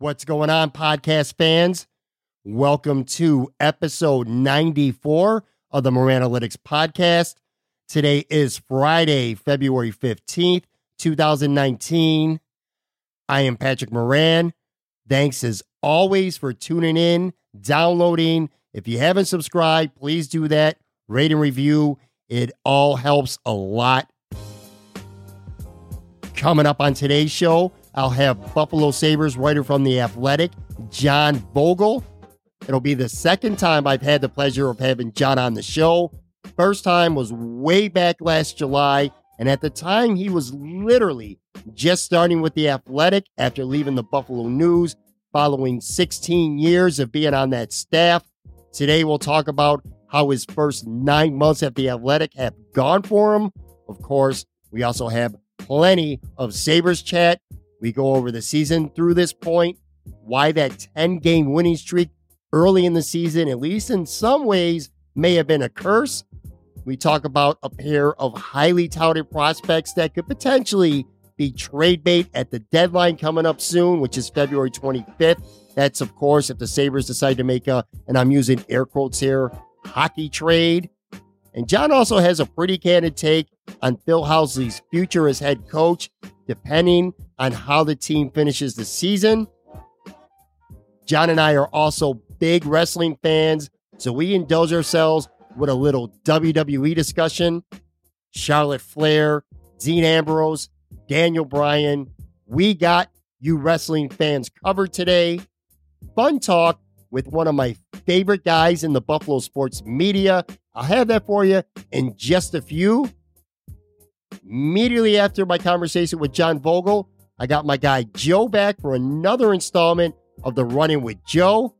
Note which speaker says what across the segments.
Speaker 1: What's going on, podcast fans? Welcome to episode 94 of the Moran Analytics Podcast. Today is Friday, February 15th, 2019. I am Patrick Moran. Thanks as always for tuning in, downloading. If you haven't subscribed, please do that. Rate and review. It all helps a lot. Coming up on today's show, I'll have Buffalo Sabres writer from The Athletic, John Vogl. It'll be the second time I've had the pleasure of having John on the show. First time was way back last July, and at the time, he was literally just starting with The Athletic after leaving the Buffalo News following 16 years of being on that staff. Today, we'll talk about how his first nine months at The Athletic have gone for him. Of course, we also have plenty of Sabres chat. We go over the season through this point, why that 10 game winning streak early in the season, at least in some ways, may have been a curse. We talk about a pair of highly touted prospects that could potentially be trade bait at the deadline coming up soon, which is February 25th. That's, of course, if the Sabres decide to make a, and I'm using air quotes here, hockey trade. And John also has a pretty candid take on Phil Housley's future as head coach, depending on how the team finishes the season. John and I are also big wrestling fans, so we indulge ourselves with a little WWE discussion. Charlotte Flair, Dean Ambrose, Daniel Bryan. We got you wrestling fans covered today. Fun talk with one of my favorite guys in the Buffalo sports media. I'll have that for you in just a few. Immediately after my conversation with John Vogl, I got my guy Joe back for another installment of the Running with Joe.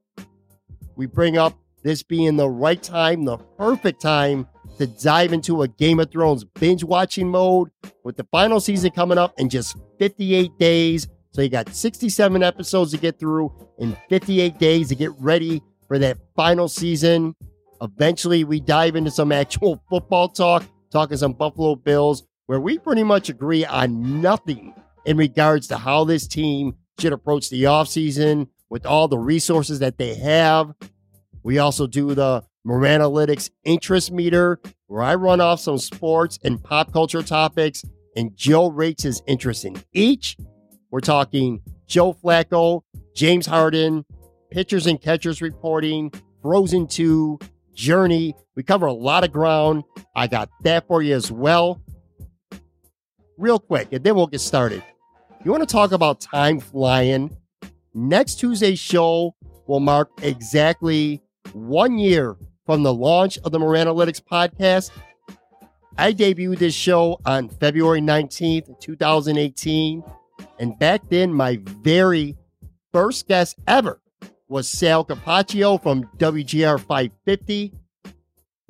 Speaker 1: We bring up this being the right time, the perfect time to dive into a Game of Thrones binge watching mode with the final season coming up in just 58 days. So you got 67 episodes to get through in 58 days to get ready for that final season. Eventually, we dive into some actual football talk, talking some Buffalo Bills, where we pretty much agree on nothing in regards to how this team should approach the offseason with all the resources that they have. We also do the Moran Analytics interest meter, where I run off some sports and pop culture topics, and Joe rates his interest in each. We're talking Joe Flacco, James Harden, pitchers and catchers reporting, Frozen 2, Journey. We cover a lot of ground. I got that for you as well. Real quick, and then we'll get started. You want to talk about time flying? Next Tuesday's show will mark exactly one year from the launch of the Moran Analytics podcast. I debuted this show on February 19th, 2018. And back then, my very first guest ever was Sal Capaccio from WGR 550.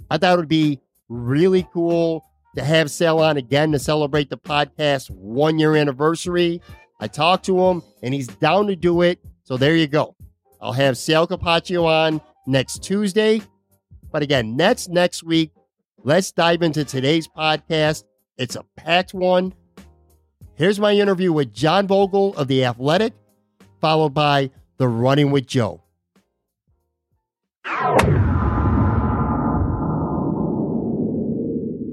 Speaker 1: I thought it would be really cool to have Sal on again to celebrate the podcast one year anniversary. I talked to him and he's down to do it. So there you go. I'll have Sal Capaccio on next Tuesday. But again, that's next week. Let's dive into today's podcast. It's a packed one. Here's my interview with John Vogl of The Athletic, followed by The Running with Joe.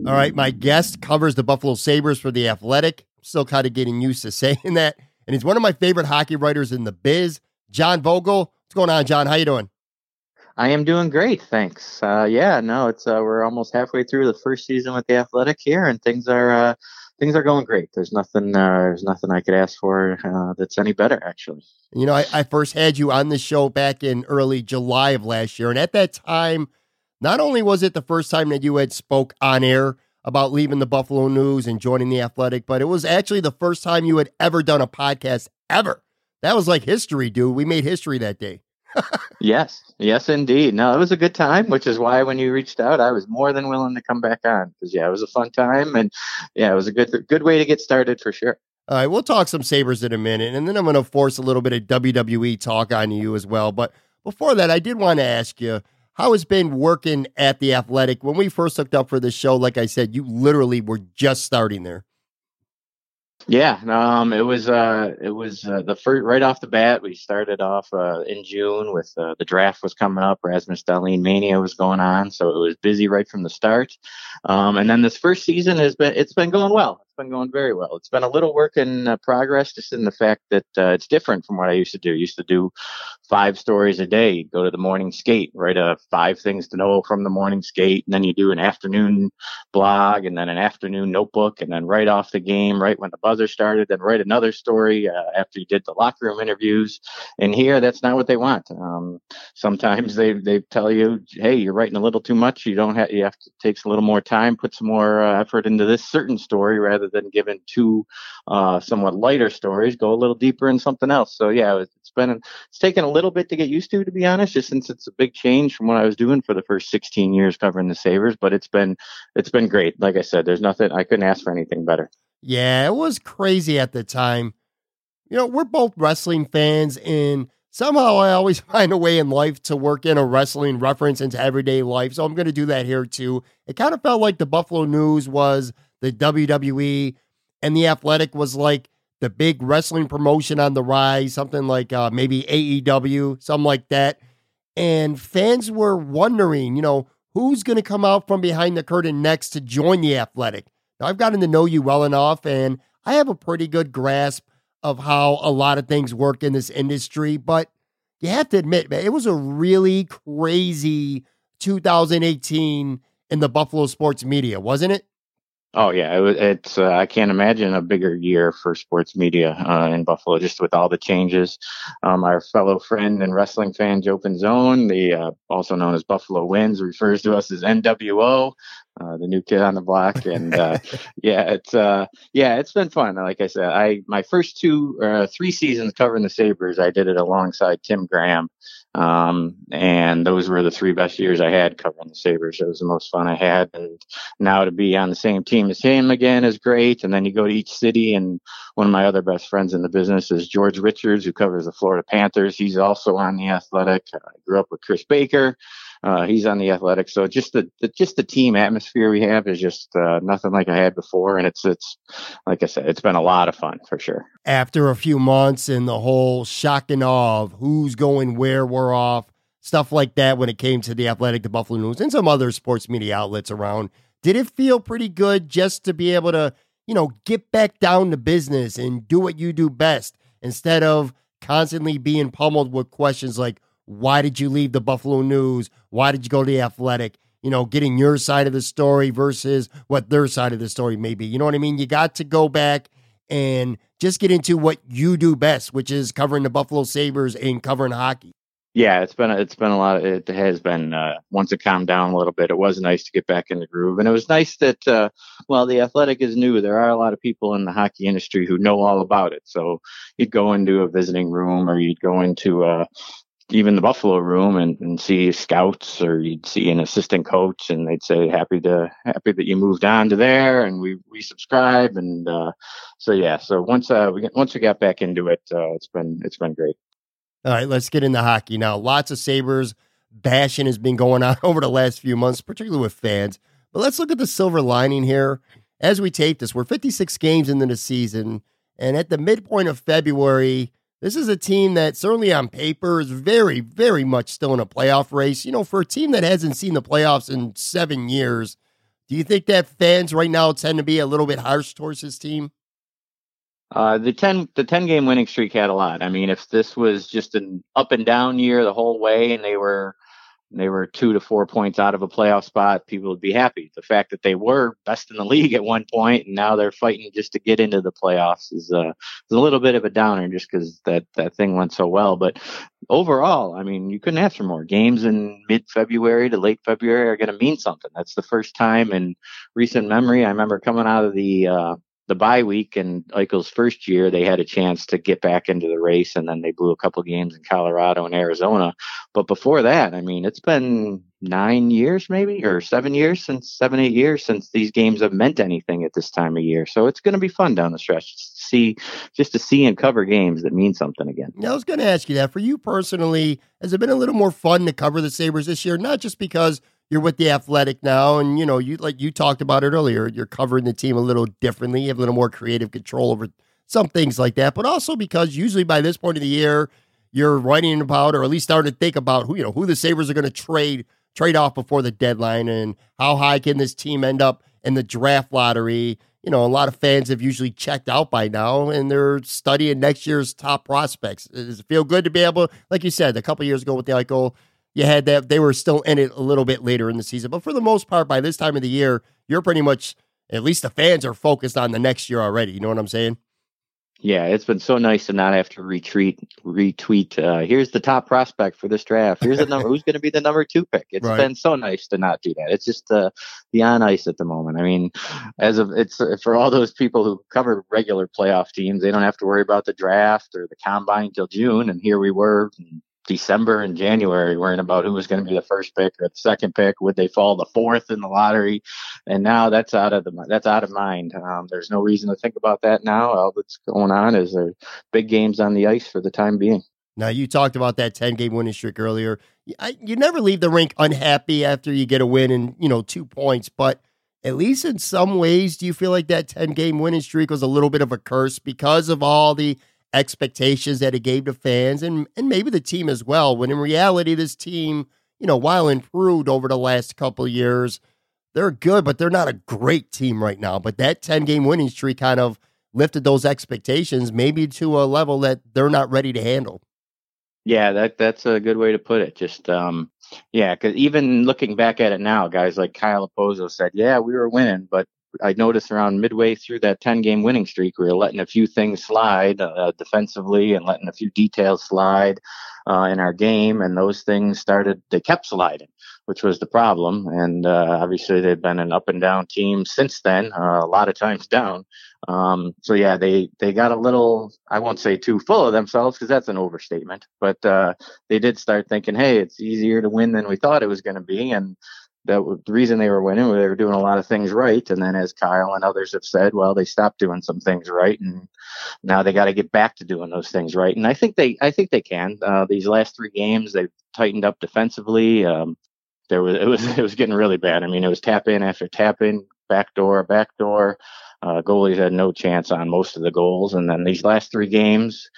Speaker 1: All right, my guest covers the Buffalo Sabres for The Athletic. Still kind of getting used to saying that. And he's one of my favorite hockey writers in the biz, John Vogl. What's going on, John? How you doing?
Speaker 2: I am doing great, thanks. Uh, yeah, no, it's uh, we're almost halfway through the first season with the Athletic here, and things are uh, things are going great. There's nothing uh, there's nothing I could ask for uh, that's any better, actually.
Speaker 1: You know, I, I first had you on the show back in early July of last year, and at that time, not only was it the first time that you had spoke on air about leaving the Buffalo News and joining the Athletic, but it was actually the first time you had ever done a podcast ever. That was like history, dude. We made history that day
Speaker 2: yes, yes, indeed. No, it was a good time, which is why when you reached out, I was more than willing to come back on because yeah, it was a fun time, and yeah, it was a good good way to get started for sure.
Speaker 1: All right, we'll talk some Sabres in a minute, and then I'm going to force a little bit of WWE talk on you as well. But before that, I did want to ask you how it's been working at the Athletic. When we first hooked up for this show, like I said, you literally were just starting there.
Speaker 2: Yeah, um, it was uh, it was uh, the first right off the bat. We started off uh, in June with uh, the draft was coming up. Rasmus Dahlin mania was going on, so it was busy right from the start. Um, and then this first season has been it's been going well been going very well. It's been a little work in uh, progress, just in the fact that uh, it's different from what I used to do. I used to do five stories a day. go to the morning skate, write a five things to know from the morning skate, and then you do an afternoon blog, and then an afternoon notebook, and then right off the game, right when the buzzer started, then write another story uh, after you did the locker room interviews. And here, that's not what they want. Um, sometimes they they tell you, hey, you're writing a little too much. You don't have you have to take a little more time, put some more uh, effort into this certain story rather rather than giving two uh, somewhat lighter stories, go a little deeper in something else. So yeah, it's been it's taken a little bit to get used to, to be honest, just since it's a big change from what I was doing for the first 16 years covering the Sabres. But it's been it's been great. Like I said, there's nothing I couldn't ask for anything better.
Speaker 1: Yeah, it was crazy at the time. You know, we're both wrestling fans and somehow I always find a way in life to work in a wrestling reference into everyday life. So I'm going to do that here too. It kind of felt like the Buffalo News was the WWE, and the Athletic was like the big wrestling promotion on the rise, something like uh, maybe AEW, something like that. And fans were wondering, you know, who's going to come out from behind the curtain next to join the Athletic. Now, I've gotten to know you well enough, and I have a pretty good grasp of how a lot of things work in this industry. But you have to admit, man, it was a really crazy 2018 in the Buffalo sports media, wasn't it?
Speaker 2: Oh yeah, it, it's uh, I can't imagine a bigger year for sports media uh, in Buffalo, just with all the changes. Um, our fellow friend and wrestling fan Joe Pinzone, the uh, also known as Buffalo Wins, refers to us as NWO, uh, the new kid on the block, and uh, yeah, it's uh, yeah, it's been fun. Like I said, I my first two three seasons covering the Sabres, I did it alongside Tim Graham. Um, and those were the three best years I had covering the Sabres. It was the most fun I had. And now to be on the same team as him again is great. And then you go to each city, and one of my other best friends in the business is George Richards, who covers the Florida Panthers. He's also on the Athletic. I grew up with Chris Baker. Uh, he's on the Athletics, so just the, the, just the team atmosphere we have is just uh, nothing like I had before, and it's it's like I said, it's been a lot of fun for sure.
Speaker 1: After a few months and the whole shock and awe of who's going where we're off, stuff like that, when it came to the Athletic, the Buffalo News, and some other sports media outlets around, did it feel pretty good just to be able to, you know, get back down to business and do what you do best instead of constantly being pummeled with questions like why did you leave the Buffalo News? Why did you go to the Athletic? You know, getting your side of the story versus what their side of the story may be. You know what I mean? You got to go back and just get into what you do best, which is covering the Buffalo Sabres and covering hockey.
Speaker 2: Yeah, it's been it's been a lot. Of, it has been uh, once it calmed down a little bit. It was nice to get back in the groove, and it was nice that uh, while the athletic is new, there are a lot of people in the hockey industry who know all about it. So you'd go into a visiting room, or you'd go into a, even the Buffalo room and, and see scouts or you'd see an assistant coach and they'd say happy to happy that you moved on to there and we we subscribe and uh, so yeah so once uh we once we got back into it uh, it's been it's been great.
Speaker 1: All right, let's get into hockey now. Lots of Sabres bashing has been going on over the last few months, particularly with fans. But let's look at the silver lining here. As we tape this, we're 56 games into the season, and at the midpoint of February, this is a team that certainly on paper is very, very much still in a playoff race. You know, for a team that hasn't seen the playoffs in seven years Do you think that fans right now tend to be a little bit harsh towards his team?
Speaker 2: Uh, the ten the ten game winning streak had a lot. I mean, if this was just an up and down year the whole way, and they were they were two to four points out of a playoff spot, people would be happy. The fact that they were best in the league at one point and now they're fighting just to get into the playoffs is, uh, is a little bit of a downer just because that, that thing went so well. But overall, I mean, you couldn't ask for more. Games in mid February to late February are going to mean something. That's the first time in recent memory. I remember coming out of the, uh, the bye week and Eichel's first year, they had a chance to get back into the race, and then they blew a couple games in Colorado and Arizona. But before that, I mean, it's been nine years, maybe, or seven years since seven, eight years since these games have meant anything at this time of year. So it's going to be fun down the stretch to see, just to see and cover games that mean something again.
Speaker 1: I was going to ask you that for you personally, has it been a little more fun to cover the Sabres this year? Not just because you're with the athletic now and you know you like you talked about it earlier you're covering the team a little differently you have a little more creative control over some things like that but also because usually by this point of the year you're writing about or at least starting to think about who you know who the sabres are going to trade trade off before the deadline and how high can this team end up in the draft lottery? You know a lot of fans have usually checked out by now and they're studying next year's top prospects. Does it feel good to be able like you said a couple years ago with the Eichel you had that they were still in it a little bit later in the season. But for the most part, by this time of the year, you're pretty much at least the fans are focused on the next year already. You know what I'm saying?
Speaker 2: Yeah, it's been so nice to not have to retweet retweet. Uh, here's the top prospect for this draft. Here's the number. who's going to be the number two pick? It's right. been so nice to not do that. It's just uh, the on ice at the moment. I mean, as of it's for all those people who cover regular playoff teams, they don't have to worry about the draft or the combine till June. And here we were December and January worrying about who was going to be the first pick or the second pick. Would they fall the fourth in the lottery? And now that's out of the that's out of mind. Um, there's no reason to think about that now. All that's going on is there big games on the ice for the time being.
Speaker 1: Now you talked about that 10 game winning streak earlier. I, you never leave the rink unhappy after you get a win and you know two points, but at least in some ways, do you feel like that 10 game winning streak was a little bit of a curse because of all the expectations that it gave to fans and, and maybe the team as well. When in reality, this team, you know, while improved over the last couple years, they're good, but they're not a great team right now. But that 10 game winning streak kind of lifted those expectations maybe to a level that they're not ready to handle.
Speaker 2: Yeah, that that's a good way to put it. Just um, yeah, because even looking back at it now, guys like Kyle Okposo said, "Yeah, we were winning, but I noticed around midway through that 10 game winning streak, we were letting a few things slide uh, defensively and letting a few details slide uh, in our game. And those things started, they kept sliding, which was the problem. And uh, obviously, they've been an up and down team since then, uh, a lot of times down. Um, so yeah, they, they got a little, I won't say too full of themselves because that's an overstatement, but uh, they did start thinking, hey, it's easier to win than we thought it was going to be. And that the reason they were winning, they were doing a lot of things right. And then, as Kyle and others have said, well, they stopped doing some things right, and now they got to get back to doing those things right. And I think they, I think they can. Uh, these last three games, they've tightened up defensively. Um, there was, it was, it was getting really bad. I mean, it was tap in after tap in, back door, back door. Uh, goalies had no chance on most of the goals. And then these last three games,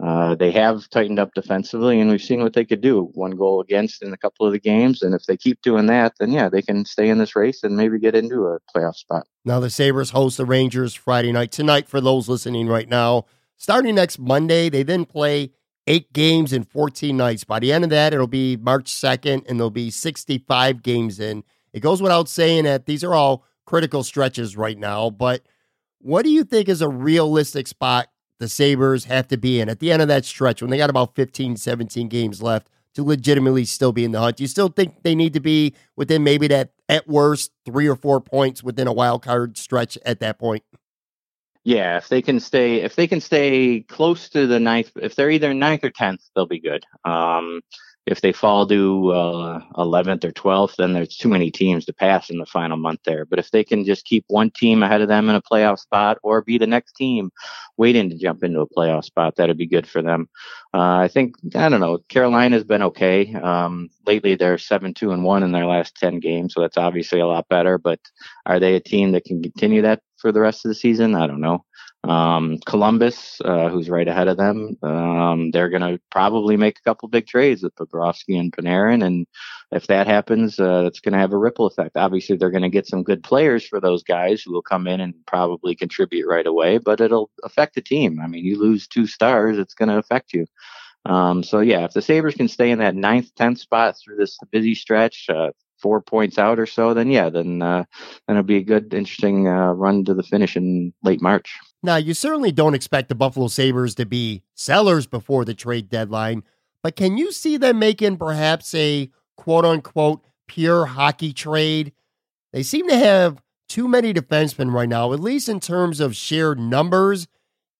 Speaker 2: uh, they have tightened up defensively, and we've seen what they could do. One goal against in a couple of the games, and if they keep doing that, then yeah, they can stay in this race and maybe get into a playoff spot.
Speaker 1: Now the Sabres host the Rangers Friday night tonight. For those listening right now, starting next Monday, they then play eight games in 14 nights. By the end of that, it'll be March 2nd, and there'll be 65 games in. It goes without saying that these are all critical stretches right now, but what do you think is a realistic spot the Sabres have to be in at the end of that stretch when they got about 15, 17 games left to legitimately still be in the hunt? You still think they need to be within maybe that, at worst, three or four points within a wild card stretch at that point?
Speaker 2: Yeah, if they can stay, if they can stay close to the ninth, if they're either ninth or tenth, they'll be good. Um, if they fall to uh, 11th or 12th, then there's too many teams to pass in the final month there. But if they can just keep one team ahead of them in a playoff spot or be the next team waiting to jump into a playoff spot, that'd be good for them. Uh, I think, I don't know, Carolina's been okay. Um, lately, they're 7 2 and 1 in their last 10 games, so that's obviously a lot better. But are they a team that can continue that for the rest of the season? I don't know. Um, Columbus, uh, who's right ahead of them, um, they're going to probably make a couple big trades with Bobrovsky and Panarin. And if that happens, uh, it's going to have a ripple effect. Obviously, they're going to get some good players for those guys who will come in and probably contribute right away, but it'll affect the team. I mean, you lose two stars, it's going to affect you. Um, so yeah, if the Sabres can stay in that ninth, tenth spot through this busy stretch, uh, four points out or so, then yeah, then uh, then it'll be a good, interesting uh, run to the finish in late March.
Speaker 1: Now, you certainly don't expect the Buffalo Sabres to be sellers before the trade deadline, but can you see them making perhaps a quote unquote pure hockey trade? They seem to have too many defensemen right now, at least in terms of shared numbers.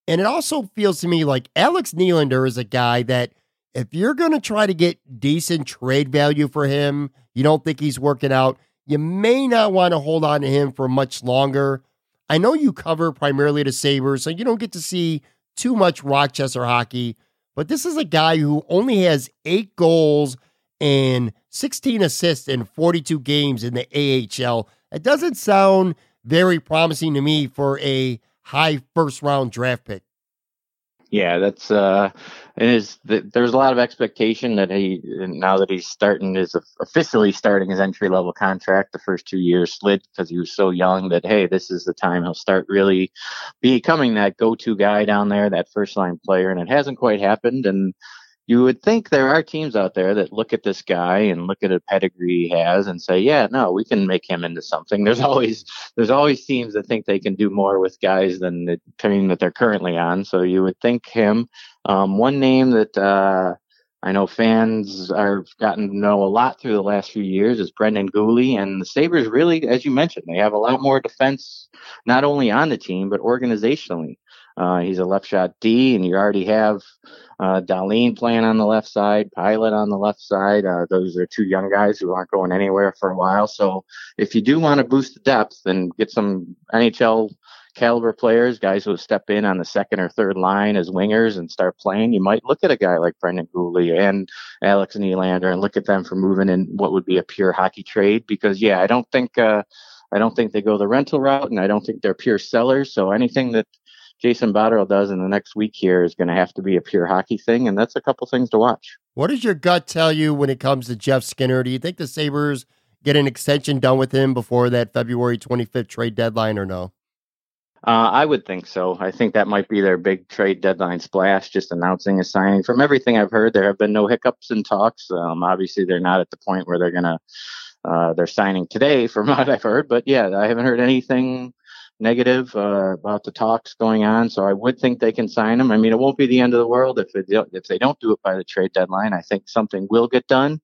Speaker 1: And it also feels to me like Alex Nylander is a guy that if you're going to try to get decent trade value for him, you don't think he's working out, you may not want to hold on to him for much longer. I know you cover primarily the Sabres, so you don't get to see too much Rochester hockey, but this is a guy who only has eight goals and 16 assists in 42 games in the AHL. It doesn't sound very promising to me for a high first round draft pick.
Speaker 2: Yeah, that's uh, and is there's a lot of expectation that he now that he's starting is officially starting his entry level contract. The first two years slid because he was so young that hey, this is the time he'll start really becoming that go to guy down there, that first line player, and it hasn't quite happened. And you would think there are teams out there that look at this guy and look at a pedigree he has and say, yeah, no, we can make him into something. There's always there's always teams that think they can do more with guys than the team that they're currently on. So you would think him. Um, one name that uh, I know fans are gotten to know a lot through the last few years is Brendan Guhle, and the Sabres really, as you mentioned, they have a lot more defense not only on the team but organizationally. Uh, he's a left shot D, and you already have uh, playing on the left side, Pilut on the left side. Uh, those are two young guys who aren't going anywhere for a while. So if you do want to boost the depth and get some NHL caliber players, guys who step in on the second or third line as wingers and start playing, you might look at a guy like Brendan Guhle and Alex Nylander and look at them for moving in what would be a pure hockey trade. Because yeah, I don't think uh, I don't think they go the rental route, and I don't think they're pure sellers. So anything that Jason Botterill does in the next week here is going to have to be a pure hockey thing, and that's a couple things to watch.
Speaker 1: What does your gut tell you when it comes to Jeff Skinner? Do you think the Sabres get an extension done with him before that February 25th trade deadline or no?
Speaker 2: Uh, I would think so. I think that might be their big trade deadline splash, just announcing a signing. From everything I've heard, there have been no hiccups in talks. Um, obviously, they're not at the point where they're going to uh, they're signing today, from what I've heard. But yeah, I haven't heard anything negative uh, about the talks going on. So I would think they can sign him. I mean, it won't be the end of the world if it, if they don't do it by the trade deadline. I think something will get done.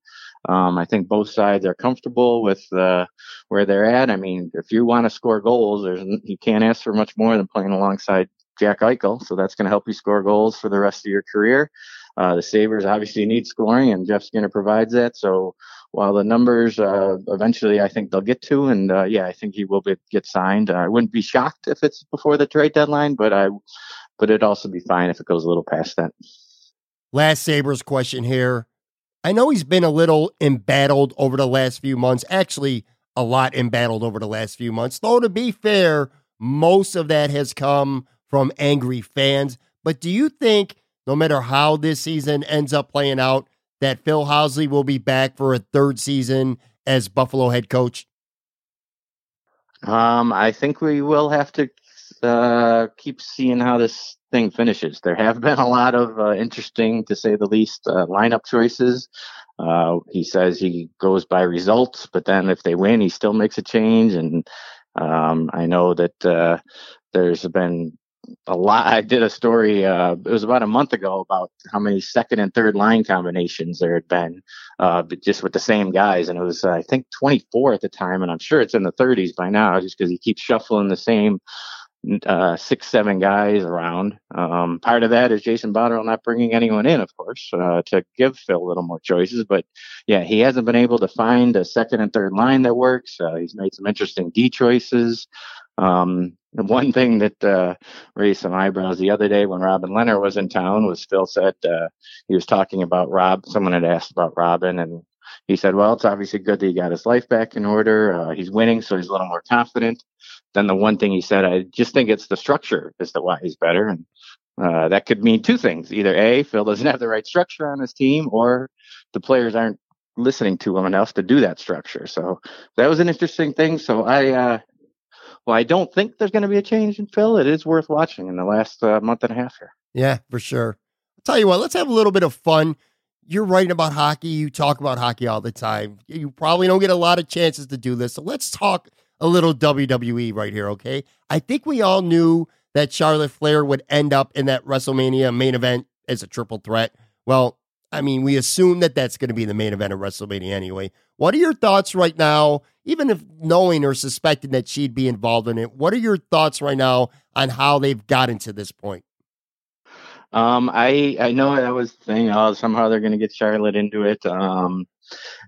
Speaker 2: Um, I think both sides are comfortable with uh, where they're at. I mean, if you want to score goals, there's you can't ask for much more than playing alongside Jack Eichel. So that's going to help you score goals for the rest of your career. Uh, the Sabres obviously need scoring, and Jeff Skinner provides that. So while the numbers uh, eventually I think they'll get to, and uh, yeah, I think he will be, get signed. I wouldn't be shocked if it's before the trade deadline, but I, but it'd also be fine if it goes a little past that.
Speaker 1: Last Sabres question here. I know he's been a little embattled over the last few months, actually, a lot embattled over the last few months. Though, to be fair, most of that has come from angry fans. But do you think, no matter how this season ends up playing out, that Phil Housley will be back for a third season as Buffalo head coach?
Speaker 2: Um, I think we will have to uh, keep seeing how this thing finishes. There have been a lot of uh, interesting, to say the least, uh, lineup choices. Uh, he says he goes by results, but then if they win, he still makes a change. And um, I know that uh, there's been a lot. I did a story. Uh, it was about a month ago about how many second and third line combinations there had been, uh, just with the same guys, and it was uh, I think 24 at the time, and I'm sure it's in the 30s by now, just because he keeps shuffling the same uh, six, seven guys around. Um, part of that is Jason Botterill not bringing anyone in, of course, uh, to give Phil a little more choices. But yeah, he hasn't been able to find a second and third line that works. Uh, he's made some interesting D choices. Um, one thing that uh, raised some eyebrows the other day when Robin Lehner was in town was Phil said uh, he was talking about Rob. Someone had asked about Robin, and he said, "Well, it's obviously good that he got his life back in order. Uh, he's winning, so he's a little more confident." Then the one thing he said. I just think it's the structure is to why he's better, and uh, that could mean two things: either a Phil doesn't have the right structure on his team, or the players aren't listening to him enough to do that structure. So that was an interesting thing. So I, uh, well, I don't think there's going to be a change in Phil. It is worth watching in the last uh, month and a half here.
Speaker 1: Yeah, for sure. I'll tell you what, let's have a little bit of fun. You're writing about hockey. You talk about hockey all the time. You probably don't get a lot of chances to do this. So let's talk a little WWE right here, okay? I think we all knew that Charlotte Flair would end up in that WrestleMania main event as a triple threat. Well, I mean, we assume that that's going to be the main event of WrestleMania anyway. What are your thoughts right now, even if knowing or suspecting that she'd be involved in it? What are your thoughts right now on how they've gotten to this point?
Speaker 2: Um, I I know that was thing. Oh, somehow they're going to get Charlotte into it. Um,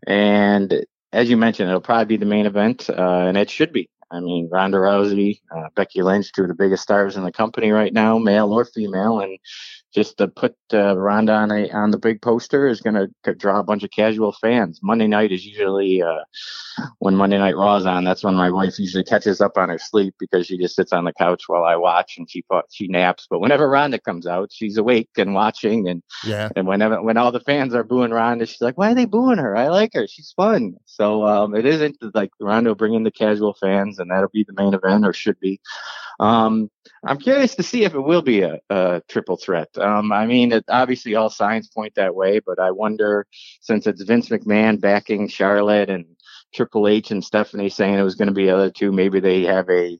Speaker 2: and as you mentioned, it'll probably be the main event, uh, and it should be. I mean, Ronda Rousey, uh, Becky Lynch, two of the biggest stars in the company right now, male or female, and just to put uh, Ronda on a on the big poster is going to draw a bunch of casual fans. Monday night is usually uh, when Monday Night Raw is on. That's when my wife usually catches up on her sleep because she just sits on the couch while I watch and she she naps. But whenever Ronda comes out, she's awake and watching. And
Speaker 1: yeah,
Speaker 2: and whenever when all the fans are booing Ronda, she's like, "Why are they booing her? I like her. She's fun." So um, it isn't like Ronda bringing in the casual fans, and that'll be the main event or should be. Um, I'm curious to see if it will be a, a triple threat. Um, I mean, it, obviously all signs point that way, but I wonder since it's Vince McMahon backing Charlotte and Triple H and Stephanie saying it was going to be the other two, maybe they have a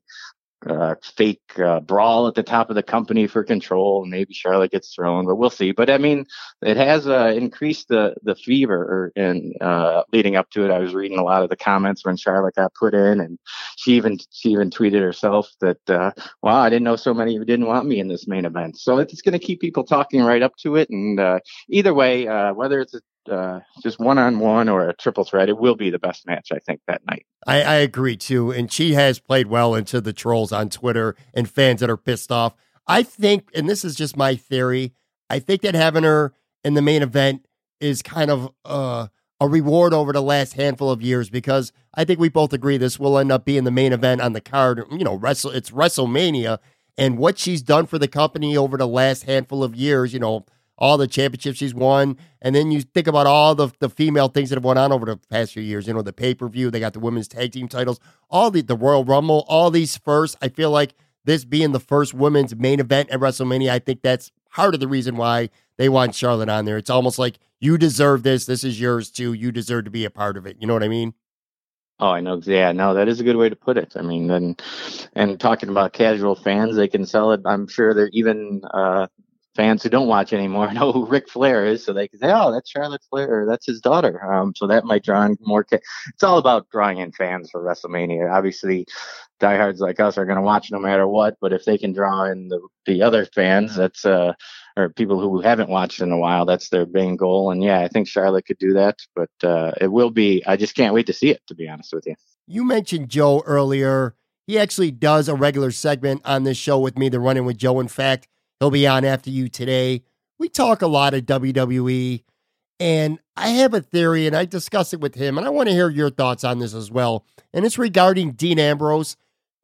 Speaker 2: uh, fake uh, brawl at the top of the company for control. Maybe Charlotte gets thrown, but we'll see. But I mean, it has uh, increased the the fever and uh, leading up to it. I was reading a lot of the comments when Charlotte got put in, and she even she even tweeted herself that, uh, "Wow, I didn't know so many didn't want me in this main event." So it's going to keep people talking right up to it. And uh, either way, whether it's a uh, just one on one or a triple threat, it will be the best match, I think, that night.
Speaker 1: I, I agree too. And she has played well into the trolls on Twitter and fans that are pissed off. I think, and this is just my theory, I think that having her in the main event is kind of uh, a reward over the last handful of years because I think we both agree this will end up being the main event on the card. You know, wrestle it's WrestleMania, and what she's done for the company over the last handful of years. You know, all the championships she's won. And then you think about all the, the female things that have went on over the past few years. You know, the pay per view, they got the women's tag team titles, all the, the Royal Rumble, all these first. I feel like this being the first women's main event at WrestleMania, I think that's part of the reason why they want Charlotte on there. It's almost like you deserve this. This is yours too. You deserve to be a part of it. You know what I mean?
Speaker 2: Oh, I know. Yeah, no, that is a good way to put it. I mean, and and talking about casual fans, they can sell it. I'm sure they're even uh, fans who don't watch anymore know who Ric Flair is, so they can say, "Oh, that's Charlotte Flair, that's his daughter." Um, so that might draw in more. Ca- it's all about drawing in fans for WrestleMania. Obviously, diehards like us are going to watch no matter what, but if they can draw in the the other fans, that's uh, or people who haven't watched in a while, that's their main goal. And yeah, I think Charlotte could do that, but uh, it will be. I just can't wait to see it. To be honest with you,
Speaker 1: you mentioned Joe earlier. He actually does a regular segment on this show with me, the Running with Joe. In fact He'll be on after you today. We talk a lot of WWE, and I have a theory, and I discuss it with him, and I want to hear your thoughts on this as well. And it's regarding Dean Ambrose.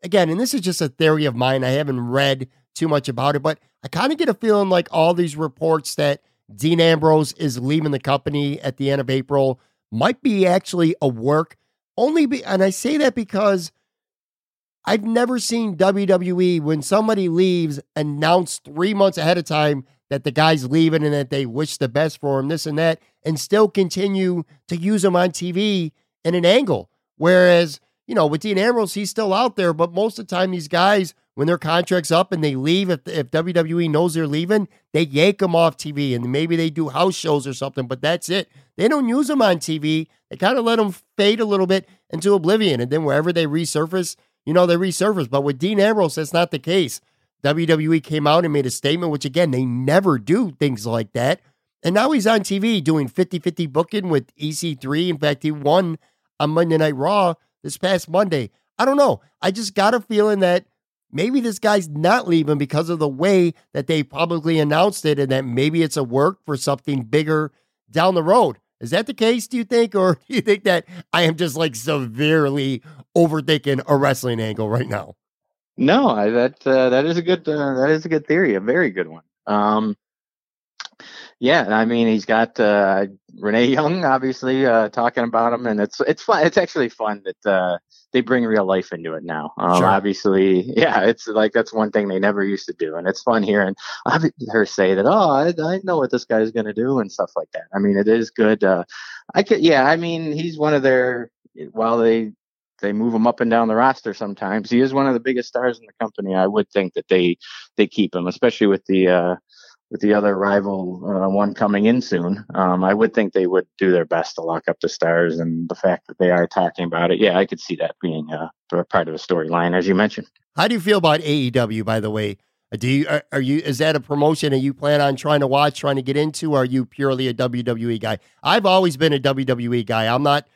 Speaker 1: Again, and this is just a theory of mine. I haven't read too much about it, but I kind of get a feeling like all these reports that Dean Ambrose is leaving the company at the end of April might be actually a work. Only be, and I say that because I've never seen WWE when somebody leaves announce three months ahead of time that the guy's leaving and that they wish the best for him, this and that, and still continue to use him on TV in an angle. Whereas, you know, with Dean Ambrose, he's still out there, but most of the time, these guys, when their contract's up and they leave, if, if WWE knows they're leaving, they yank them off TV and maybe they do house shows or something, but that's it. They don't use them on TV. They kind of let them fade a little bit into oblivion. And then wherever they resurface, you know, they resurface. But with Dean Ambrose, that's not the case. WWE came out and made a statement, which again, they never do things like that. And now he's on TV doing 50 50 booking with EC3. In fact, he won on Monday Night Raw this past Monday. I don't know. I just got a feeling that maybe this guy's not leaving because of the way that they publicly announced it and that maybe it's a work for something bigger down the road. Is that the case, do you think? Or do you think that I am just like severely overthinking a wrestling angle right now?
Speaker 2: No, I, that uh, that is a good uh, that is a good theory, a very good one. Um, yeah, I mean he's got uh, Renee Young obviously uh, talking about him, and it's it's fun. It's actually fun that uh, they bring real life into it now. Um, sure. Obviously, yeah, it's like that's one thing they never used to do, and it's fun hearing her say that. Oh, I, I know what this guy's going to do and stuff like that. I mean, it is good. Uh, I could, yeah, I mean, he's one of their. While they they move him up and down the roster sometimes. He is one of the biggest stars in the company. I would think that they they keep him, especially with the uh, with the other rival uh, one coming in soon. Um, I would think they would do their best to lock up the stars, and the fact that they are talking about it, yeah, I could see that being uh, part of a storyline, as you mentioned.
Speaker 1: How do you feel about AEW? By the way, do you are, are, you is that a promotion that you plan on trying to watch, trying to get into? Are you purely a WWE guy? I've always been a WWE guy. I'm not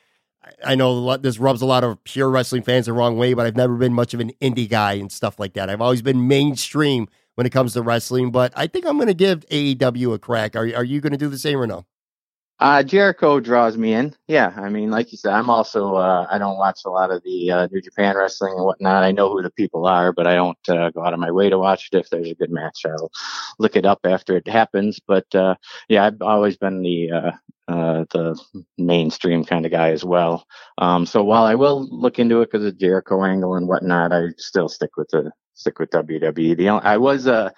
Speaker 1: I know this rubs a lot of pure wrestling fans the wrong way, but I've never been much of an indie guy and stuff like that. I've always been mainstream when it comes to wrestling, but I think I'm going to give AEW a crack. Are, are you going to do the same or no?
Speaker 2: Uh, Jericho draws me in. Yeah, I mean, like you said, I'm also uh, I don't watch a lot of the uh, New Japan wrestling and whatnot. I know who the people are, but I don't uh, go out of my way to watch it. If there's a good match, I'll look it up after it happens. But uh, yeah, I've always been the uh, uh, the mainstream kind of guy as well. Um, so while I will look into it because of Jericho angle and whatnot, I still stick with the stick with WWE. The only, I was a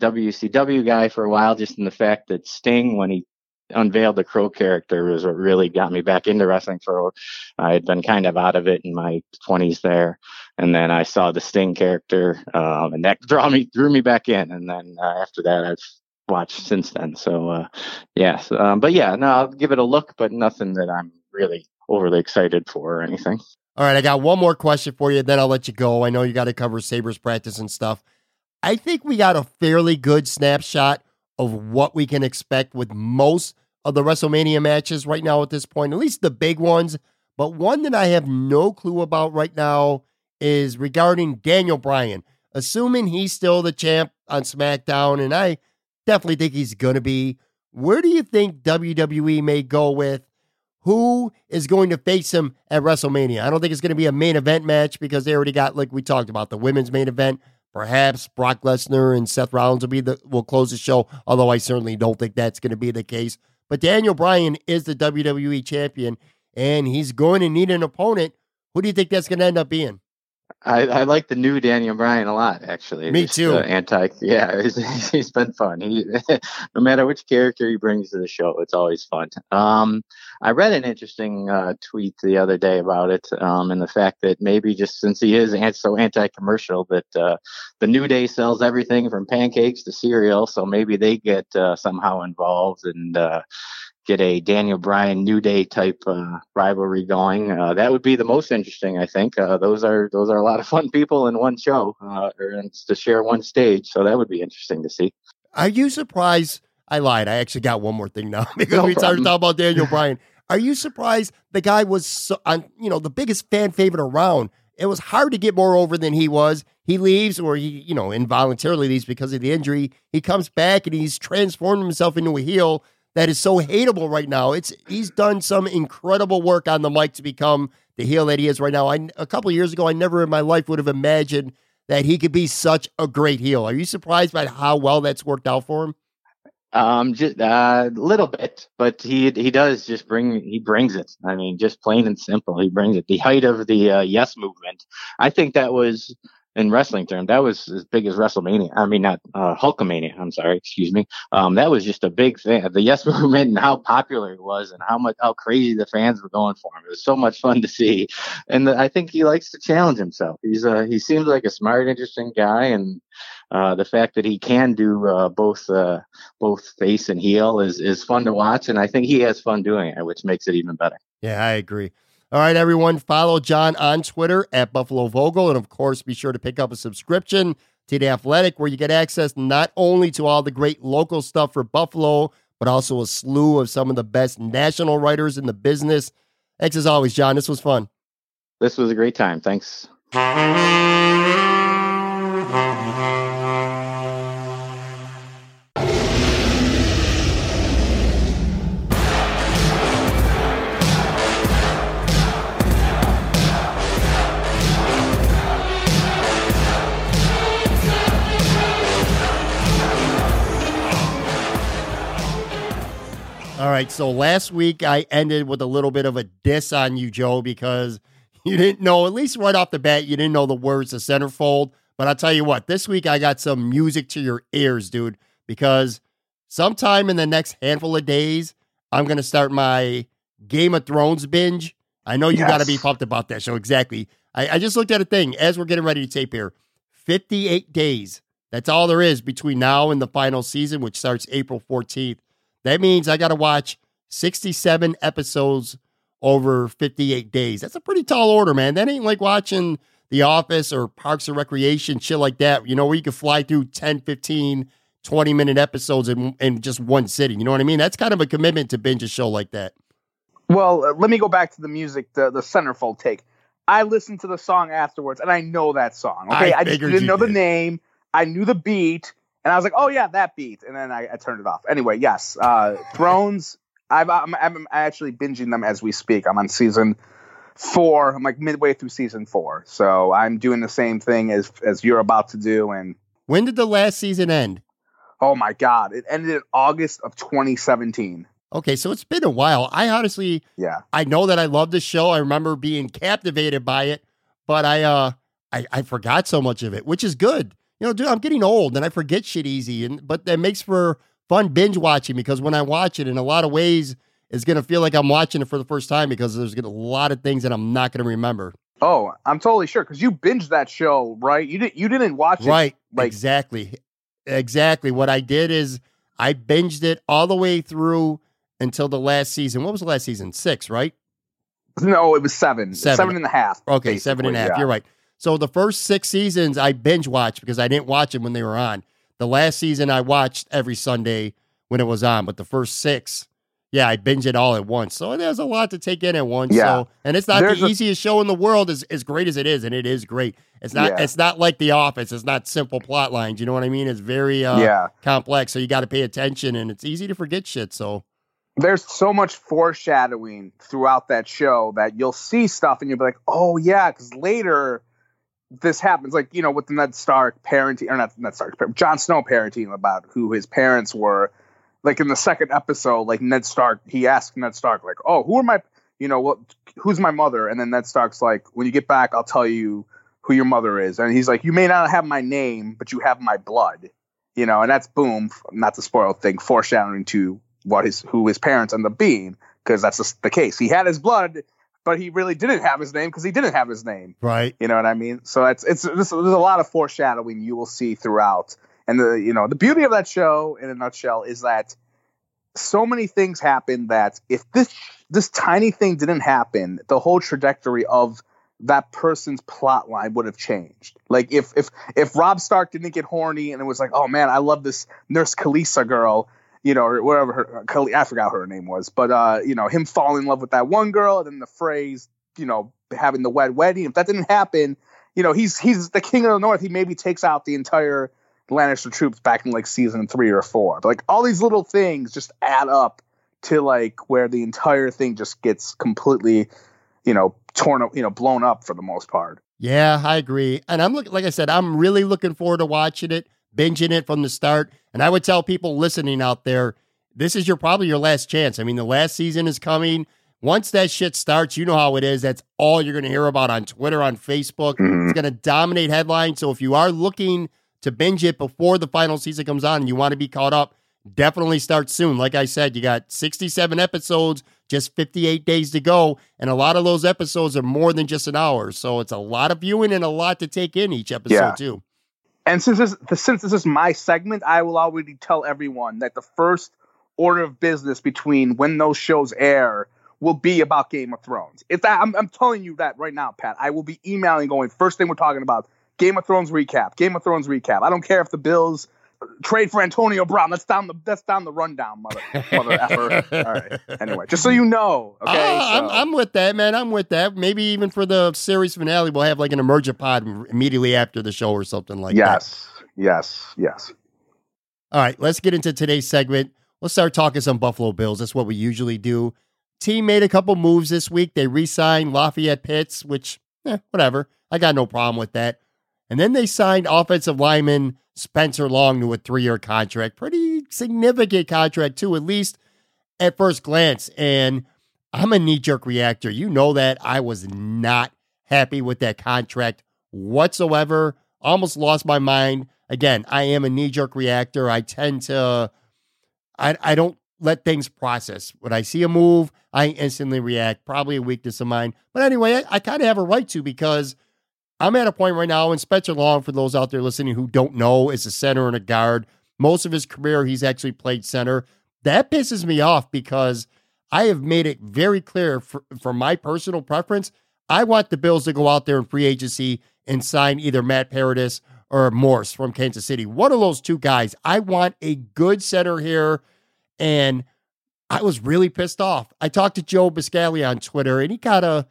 Speaker 2: WCW guy for a while, just in the fact that Sting, when he unveiled the Crow character was what really got me back into wrestling for I had been kind of out of it in my 20s there and then I saw the Sting character um, and that drew me drew me back in and then uh, after that I've watched since then. So uh, yeah um, but yeah no I'll give it a look but nothing that I'm really overly excited for or anything
Speaker 1: all right I got one more question for you then I'll let you go I know you got to cover Sabres practice and stuff I think we got a fairly good snapshot of what we can expect with most of the WrestleMania matches right now at this point, at least the big ones. But one that I have no clue about right now is regarding Daniel Bryan. Assuming he's still the champ on SmackDown, and I definitely think he's going to be, where do you think WWE may go with who is going to face him at WrestleMania? I don't think it's going to be a main event match because they already got, like we talked about, the women's main event. Perhaps Brock Lesnar and Seth Rollins will be the will close the show, although I certainly don't think that's going to be the case. But Daniel Bryan is the WWE champion, and he's going to need an opponent. Who do you think that's going to end up being?
Speaker 2: I, I, like the new Daniel Bryan a lot, actually.
Speaker 1: Me Just, too. Uh,
Speaker 2: anti, yeah, he's, he's been fun. He, no matter which character he brings to the show, it's always fun. Um, I read an interesting uh, tweet the other day about it, um, and the fact that maybe just since he is so anti-commercial, that uh, the New Day sells everything from pancakes to cereal, so maybe they get uh, somehow involved and uh, get a Daniel Bryan New Day type uh, rivalry going. Uh, that would be the most interesting, I think. Uh, those are those are a lot of fun people in one show, uh, or to share one stage. So that would be interesting to see.
Speaker 1: Are you surprised? I lied. I actually got one more thing now because no we started talking about Daniel Bryan. Are you surprised the guy was so, on, you know the biggest fan favorite around? It was hard to get more over than he was. He leaves, or he, you know, involuntarily leaves because of the injury. He comes back and he's transformed himself into a heel that is so hateable right now. It's he's done some incredible work on the mic to become the heel that he is right now. I a couple years ago, I never in my life would have imagined that he could be such a great heel. Are you surprised by how well that's worked out for him?
Speaker 2: Um, just a uh, little bit, but he he does just bring he brings it. I mean, just plain and simple, he brings it. The height of the uh, yes movement, I think that was in wrestling terms, that was as big as WrestleMania. I mean, not uh, Hulkamania. I'm sorry, excuse me. Um, that was just a big thing. The Yes Movement and how popular it was, and how much how crazy the fans were going for him. It was so much fun to see, and the, I think he likes to challenge himself. He's uh, he seems like a smart, interesting guy, and uh, the fact that he can do uh, both uh, both face and heel is is fun to watch, and I think he has fun doing it, which makes it even better.
Speaker 1: Yeah, I agree. All right, everyone, follow John on Twitter at Buffalo Vogl. And of course, be sure to pick up a subscription to The Athletic, where you get access not only to all the great local stuff for Buffalo, but also a slew of some of the best national writers in the business. Thanks as always, John. This was fun.
Speaker 2: This was a great time. Thanks.
Speaker 1: Right. So last week I ended with a little bit of a diss on you, Joe, because you didn't know, at least right off the bat, you didn't know the words to centerfold. But I'll tell you what, this week I got some music to your ears, dude, because sometime in the next handful of days, I'm going to start my Game of Thrones binge. I know you yes. got to be pumped about that show. Exactly. I, I just looked at a thing as we're getting ready to tape here 58 days. That's all there is between now and the final season, which starts April 14th. That means I got to watch 67 episodes over 58 days. That's a pretty tall order, man. That ain't like watching The Office or Parks and Recreation, shit like that, you know, where you can fly through 10, 15, 20 minute episodes in, in just one sitting. You know what I mean? That's kind of a commitment to binge a show like that.
Speaker 3: Well, uh, let me go back to the music, the, the centerfold take. I listened to the song afterwards and I know that song. Okay. I, I just didn't know did. the name. I knew the beat and I was like, oh yeah, that beat. And then I, I turned it off. Anyway, yes. Uh, Thrones I've, I'm, I'm actually binging them as we speak. I'm on season four. I'm like midway through season four, so I'm doing the same thing as as you're about to do. And
Speaker 1: when did the last season end?
Speaker 3: Oh my god, it ended in August of 2017.
Speaker 1: Okay, so it's been a while. I honestly,
Speaker 3: yeah,
Speaker 1: I know that I love the show. I remember being captivated by it, but I, uh, I, I forgot so much of it, which is good. You know, dude, I'm getting old and I forget shit easy, and but that makes for fun binge watching because when I watch it, in a lot of ways, it's going to feel like I'm watching it for the first time because there's a lot of things that I'm not going to remember.
Speaker 3: Oh, I'm totally sure because you binged that show, right? You didn't. You didn't watch it,
Speaker 1: right? Like exactly, exactly. What I did is I binged it all the way through until the last season. What was the last season? Six, right?
Speaker 3: No, it was seven. Seven, seven and a half.
Speaker 1: Okay, seven and a half. Yeah. You're right. So the first six seasons I binge watched because I didn't watch them when they were on. The last season I watched every Sunday when it was on, but the first six, yeah, I binge it all at once. So there's a lot to take in at once. Yeah. So, and it's not there's the easiest show in the world, as, as great as it is, and it is great. It's not. Yeah. It's not like The Office. It's not simple plot lines. You know what I mean? It's very uh, yeah. complex. So you got to pay attention, and it's easy to forget shit. So
Speaker 3: there's so much foreshadowing throughout that show that you'll see stuff, and you'll be like, "Oh yeah," because later this happens, like you know, with the Ned Stark parenting, or not Ned Stark, Jon Snow parenting about who his parents were. Like in the second episode, like Ned Stark, he asked Ned Stark, like, "Oh, who are my, you know, what, who's my mother?" And then Ned Stark's like, "When you get back, I'll tell you who your mother is." And he's like, "You may not have my name, but you have my blood." You know, and that's boom, not to spoil thing, foreshadowing to what his who his parents end up being, because that's the case. He had his blood but he really didn't have his name because he didn't have his name.
Speaker 1: Right.
Speaker 3: You know what I mean? So it's it's there's a lot of foreshadowing you will see throughout. And the you know the beauty of that show in a nutshell is that so many things happen that if this this tiny thing didn't happen, the whole trajectory of that person's plot line would have changed. Like if if if Robb Stark didn't get horny and it was like, oh man, I love this Nurse Khaleesi girl, you know, or whatever her, I forgot her name was, but uh, you know, him falling in love with that one girl, and then the Freys, you know, having the wed wedding. If that didn't happen, you know, he's he's the king of the north. He maybe takes out the entire Lannister troops back in like season three or four. But, like all these little things just add up to like where the entire thing just gets completely, you know, torn up, you know, blown up for the most part.
Speaker 1: Yeah, I agree. And I'm looking, like I said, I'm really looking forward to watching it binging it from the start. And I would tell people listening out there, this is your probably your last chance. I mean, the last season is coming. Once that shit starts, you know how it is. That's all you're going to hear about on Twitter, on Facebook. Mm-hmm. It's going to dominate headlines. So if you are looking to binge it before the final season comes on and you want to be caught up, definitely start soon. Like I said, you got 67 episodes, just 58 days to go. And a lot of those episodes are more than just an hour. So it's a lot of viewing and a lot to take in each episode, yeah. too.
Speaker 3: And since this since this is my segment, I will already tell everyone that the first order of business between when those shows air will be about Game of Thrones. If I'm, I'm telling you that right now, Pat. I will be emailing going. First thing we're talking about Game of Thrones recap. Game of Thrones recap. I don't care if the Bills trade for Antonio Brown. That's down the that's down the rundown, mother mother effer. All right. Anyway, just so you know. Okay. Uh,
Speaker 1: so. I'm, I'm with that, man. I'm with that. Maybe even for the series finale, we'll have like an emergent pod immediately after the show or something like
Speaker 3: yes.
Speaker 1: that.
Speaker 3: Yes. Yes. Yes.
Speaker 1: All right. Let's get into today's segment. Let's start talking some Buffalo Bills. That's what we usually do. Team made a couple moves this week. They re-signed Lafayette Pitts, which, eh, whatever. I got no problem with that. And then they signed offensive lineman Spencer Long to a three year contract. Pretty significant contract, too. At least at first glance. And I'm a knee jerk reactor. You know that I was not happy with that contract whatsoever. Almost lost my mind. Again, I am a knee jerk reactor. I tend to, I, I don't let things process. When I see a move, I instantly react. Probably a weakness of mine. But anyway, I, I kind of have a right to because I'm at a point right now, and Spencer Long, for those out there listening who don't know, is a center and a guard. Most of his career, he's actually played center. That pisses me off because I have made it very clear for, for my personal preference. I want the Bills to go out there in free agency and sign either Matt Paradis or Morse from Kansas City. One of those two guys. I want a good center here. And I was really pissed off. I talked to Joe Buscaglia on Twitter, and he kind of,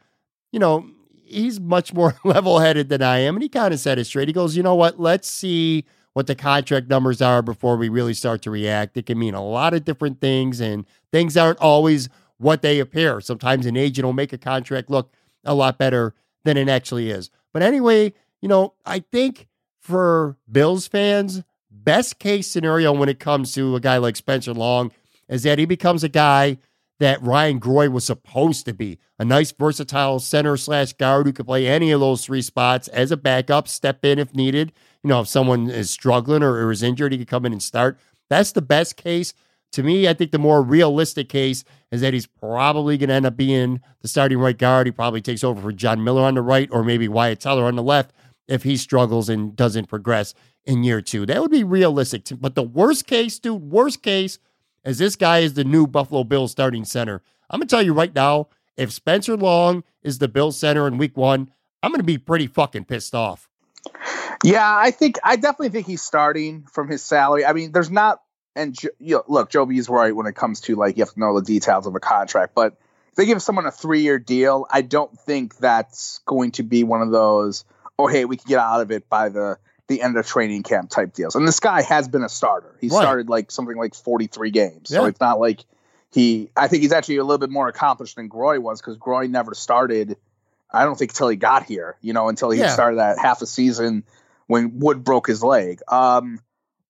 Speaker 1: you know, he's much more level headed than I am. And he kind of said it straight. He goes, you know what? Let's see what the contract numbers are before we really start to react. It can mean a lot of different things, and things aren't always what they appear. Sometimes an agent will make a contract look a lot better than it actually is. But anyway, you know, I think for Bills fans, best case scenario when it comes to a guy like Spencer Long is that he becomes a guy that Ryan Groy was supposed to be a nice, versatile center slash guard who could play any of those three spots as a backup, step in if needed. You know, if someone is struggling or, or is injured, he could come in and start. That's the best case. To me, I think the more realistic case is that he's probably going to end up being the starting right guard. He probably takes over for John Miller on the right or maybe Wyatt Teller on the left if he struggles and doesn't progress in year two. That would be realistic. But the worst case, dude, worst case is this guy is the new Buffalo Bills starting center. I'm going to tell you right now, if Spencer Long is the Bills center in week one, I'm going to be pretty fucking pissed off.
Speaker 3: Yeah, I think I definitely think he's starting from his salary. I mean, there's not, and you know, look, Joe is right when it comes to like you have to know the details of a contract, but if they give someone a three year deal, I don't think that's going to be one of those oh hey, we can get out of it by the the end of training camp type deals. And this guy has been a starter. He right. started like something like 43 games. Yeah. So it's not like he I think he's actually a little bit more accomplished than Groy was because Groy never started I don't think until he got here, you know, until he yeah. started that half a season when Wood broke his leg. Um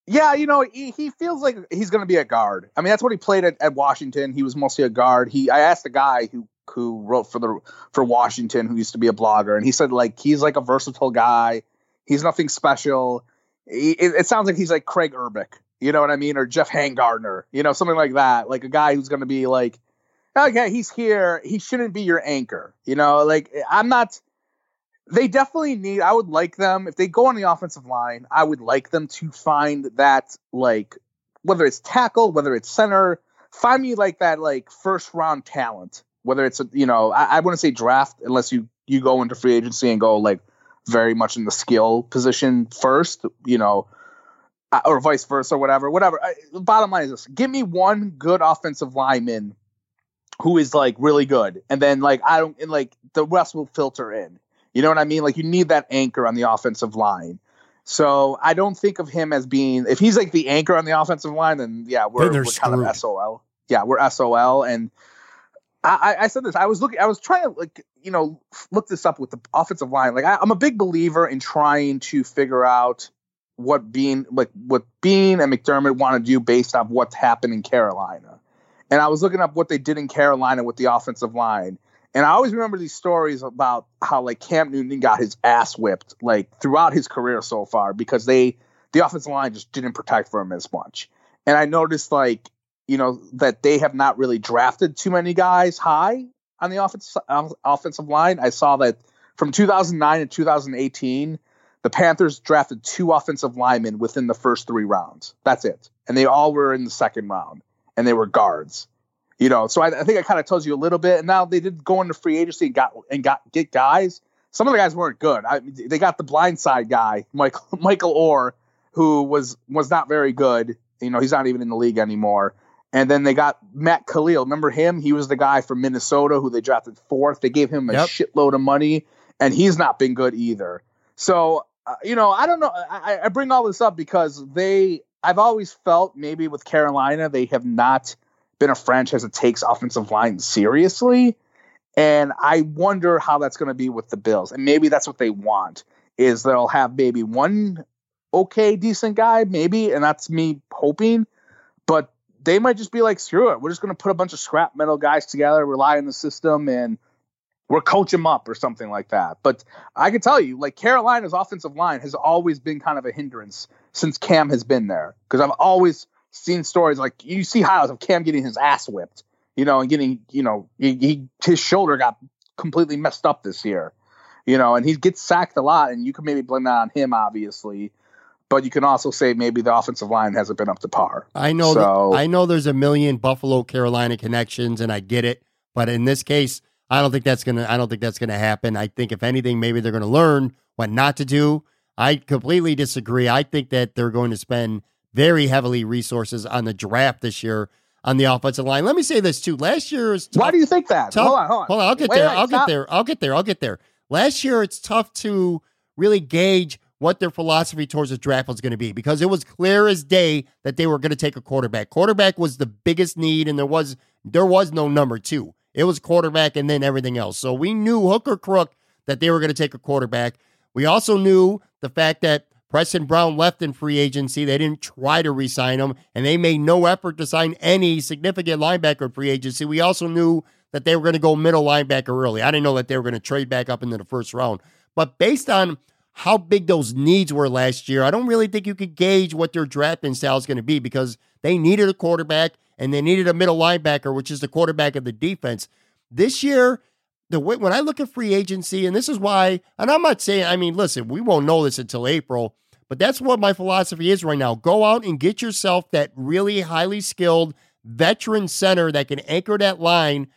Speaker 3: yeah, you know, he, he feels like he's going to be a guard. I mean, that's what he played at, at Washington. He was mostly a guard. He I asked a guy who who wrote for the for Washington, who used to be a blogger, and he said like he's like a versatile guy. He's nothing special. He, it, sounds like he's like Craig Urbik, you know what I mean, or Geoff Hangartner, you know, something like that. Like a guy who's going to be like, okay, he's here. He shouldn't be your anchor, you know. Like I'm not. They definitely need. I would like them if they go on the offensive line. I would like them to find that like whether it's tackle, whether it's center, find me like that like first round talent whether it's a, you know I, I wouldn't say draft unless you you go into free agency and go like very much in the skill position first, you know, uh, or vice versa, whatever, whatever. I, bottom line is this: give me one good offensive lineman who is like really good, and then like I don't, and like the rest will filter in. You know what I mean? Like you need that anchor on the offensive line. So I don't think of him as being if he's like the anchor on the offensive line, then yeah, we're, we're kind of SOL. Yeah, we're SOL, and I, I, said this. I was looking. I was trying to like you know look this up with the offensive line. Like I, am a big believer in trying to figure out what Beane, like what Beane and McDermott want to do based off what's happened in Carolina. And I was looking up what they did in Carolina with the offensive line. And I always remember these stories about how like Cam Newton got his ass whipped like throughout his career so far because they the offensive line just didn't protect for him as much. And I noticed like you know that they have not really drafted too many guys high on the offensive offensive line. I saw that from 2009 to 2018, the Panthers drafted two offensive linemen within the first three rounds. That's it, and they all were in the second round, and they were guards. You know, so I, I think I kind of tells you a little bit. And now they did go into free agency and got and got get guys. Some of the guys weren't good. I, they got the blindside guy, Michael Michael Oher, who was was not very good. You know, he's not even in the league anymore. And then they got Matt Kalil. Remember him? He was the guy from Minnesota who they drafted fourth. They gave him a yep. shitload of money, and he's not been good either. So, uh, you know, I don't know. I, I bring all this up because they, I've always felt maybe with Carolina, they have not been a franchise that takes offensive line seriously. And I wonder how that's going to be with the Bills. And maybe that's what they want is they'll have maybe one okay, decent guy, maybe, and that's me hoping. They might just be like, screw it. We're just going to put a bunch of scrap metal guys together, rely on the system, and we're coach them up or something like that. But I can tell you, like Carolina's offensive line has always been kind of a hindrance since Cam has been there. Because I've always seen stories like you see highlights of Cam getting his ass whipped, you know, and getting, you know, he, he his shoulder got completely messed up this year, you know, and he gets sacked a lot, and you can maybe blame that on him, obviously but you can also say maybe the offensive line hasn't been up to par.
Speaker 1: I know. So, that, I know there's a million Buffalo Carolina connections, and I get it. But in this case, I don't think that's gonna. I don't think that's gonna happen. I think if anything, maybe they're gonna learn what not to do. I completely disagree. I think that they're going to spend very heavily resources on the draft this year on the offensive line. Let me say this too. Last year is
Speaker 3: tough, why do you think that?
Speaker 1: Tough,
Speaker 3: hold on, hold on.
Speaker 1: Hold on. I'll get wait, there. I'll stop. get there. I'll get there. I'll get there. Last year, it's tough to really gauge what their philosophy towards the draft was going to be because it was clear as day that they were going to take a quarterback. Quarterback was the biggest need, and there was there was no number two. It was quarterback and then everything else. So we knew hook or crook that they were going to take a quarterback. We also knew the fact that Preston Brown left in free agency. They didn't try to re-sign him, and they made no effort to sign any significant linebacker in free agency. We also knew that they were going to go middle linebacker early. I didn't know that they were going to trade back up into the first round. But based on how big those needs were last year, I don't really think you could gauge what their drafting style is going to be because they needed a quarterback and they needed a middle linebacker, which is the quarterback of the defense. This year, the way, when I look at free agency, and this is why, and I'm not saying, I mean, listen, we won't know this until April, but that's what my philosophy is right now. Go out and get yourself that really highly skilled veteran center that can anchor that line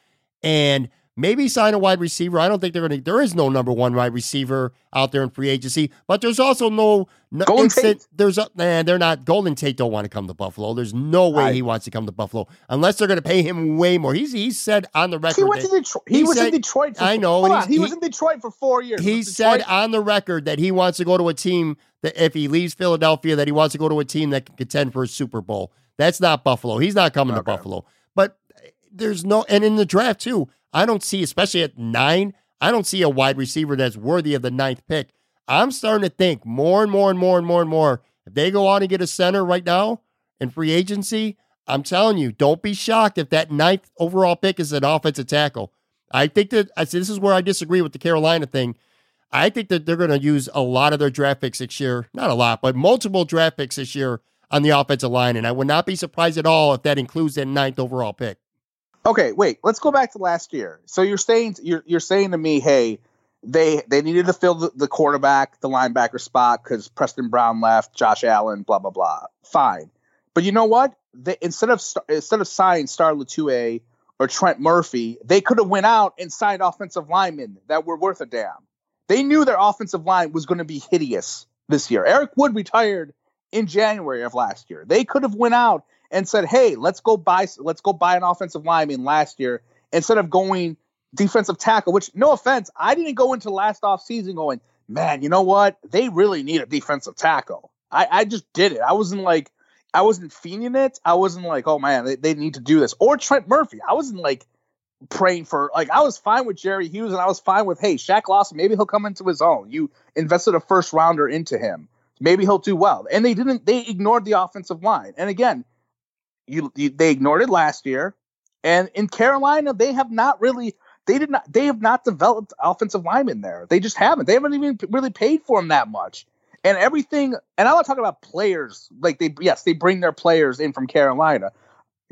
Speaker 1: and Maybe sign a wide receiver. I don't think they're going to. There is no number one wide receiver out there in free agency, but there's also no, no
Speaker 3: Golden instant, Tate.
Speaker 1: There's a man. They're not. Golden Tate don't want to come to Buffalo. There's no way I, he wants to come to Buffalo unless they're going to pay him way more. He's he said on the record.
Speaker 3: He went to Detroit. He, he was said, in Detroit. For,
Speaker 1: I know.
Speaker 3: On, he, he, was in Detroit for four years.
Speaker 1: He said on the record that he wants to go to a team that if he leaves Philadelphia, that he wants to go to a team that can contend for a Super Bowl. That's not Buffalo. He's not coming okay. to Buffalo. But there's no, and in the draft too. I don't see, especially at nine, I don't see a wide receiver that's worthy of the ninth pick. I'm starting to think more and more and more and more and more. If they go on and get a center right now in free agency, I'm telling you, don't be shocked if that ninth overall pick is an offensive tackle. I think that I this is where I disagree with the Carolina thing. I think that they're going to use a lot of their draft picks this year, not a lot, but multiple draft picks this year on the offensive line, and I would not be surprised at all if that includes that ninth overall pick.
Speaker 3: Okay, wait. Let's go back to last year. So you're saying you're you're saying to me, hey, they they needed to fill the, the quarterback, the linebacker spot because Preston Brown left, Josh Allen, blah blah blah. Fine, but you know what? They instead of instead of signing Star Lotulelei or Trent Murphy, they could have went out and signed offensive linemen that were worth a damn. They knew their offensive line was going to be hideous this year. Eric Wood retired in January of last year. They could have went out and said, "Hey, let's go buy let's go buy an offensive lineman last year instead of going defensive tackle." Which, no offense, I didn't go into last off season going, "Man, you know what? They really need a defensive tackle." I, I just did it. I wasn't like I wasn't feeling it. I wasn't like, "Oh man, they, they need to do this." Or Trent Murphy. I wasn't like praying for like I was fine with Jerry Hughes and I was fine with hey Shaq Lawson maybe he'll come into his own. You invested a first rounder into him. Maybe he'll do well. And they didn't they ignored the offensive line. And again, you, you, they ignored it last year, and in Carolina they have not really they did not they have not developed offensive linemen there. They just haven't. They haven't even really paid for them that much. And everything, and I'm not talking about players. Like they, yes, they bring their players in from Carolina.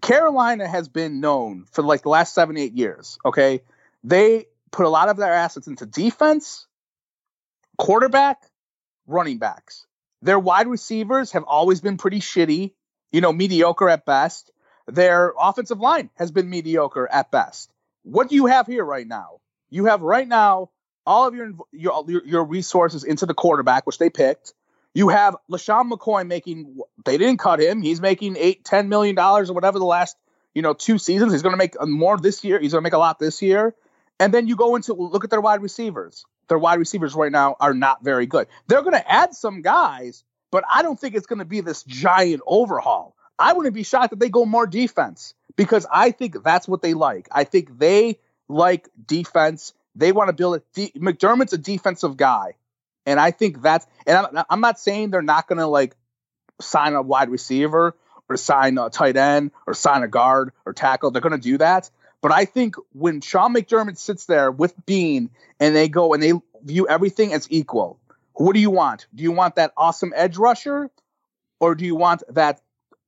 Speaker 3: Carolina has been known for like the last seven, eight years. Okay, they put a lot of their assets into defense, quarterback, running backs. Their wide receivers have always been pretty shitty you know, mediocre at best. Their offensive line has been mediocre at best. What do you have here right now? You have right now all of your your your resources into the quarterback, which they picked. You have LeSean McCoy making they didn't cut him. He's making eight, ten million dollars or whatever the last, you know, two seasons. He's gonna make more this year. He's gonna make a lot this year. And then you go into look at their wide receivers. Their wide receivers right now are not very good. They're gonna add some guys, but I don't think it's going to be this giant overhaul. I wouldn't be shocked if they go more defense because I think that's what they like. I think they like defense. They want to build it. McDermott's a defensive guy, and I think that's. And I'm, I'm not saying they're not going to like sign a wide receiver or sign a tight end or sign a guard or tackle. They're going to do that. But I think when Sean McDermott sits there with Beane and they go and they view everything as equal, what do you want? Do you want that awesome edge rusher, or do you want that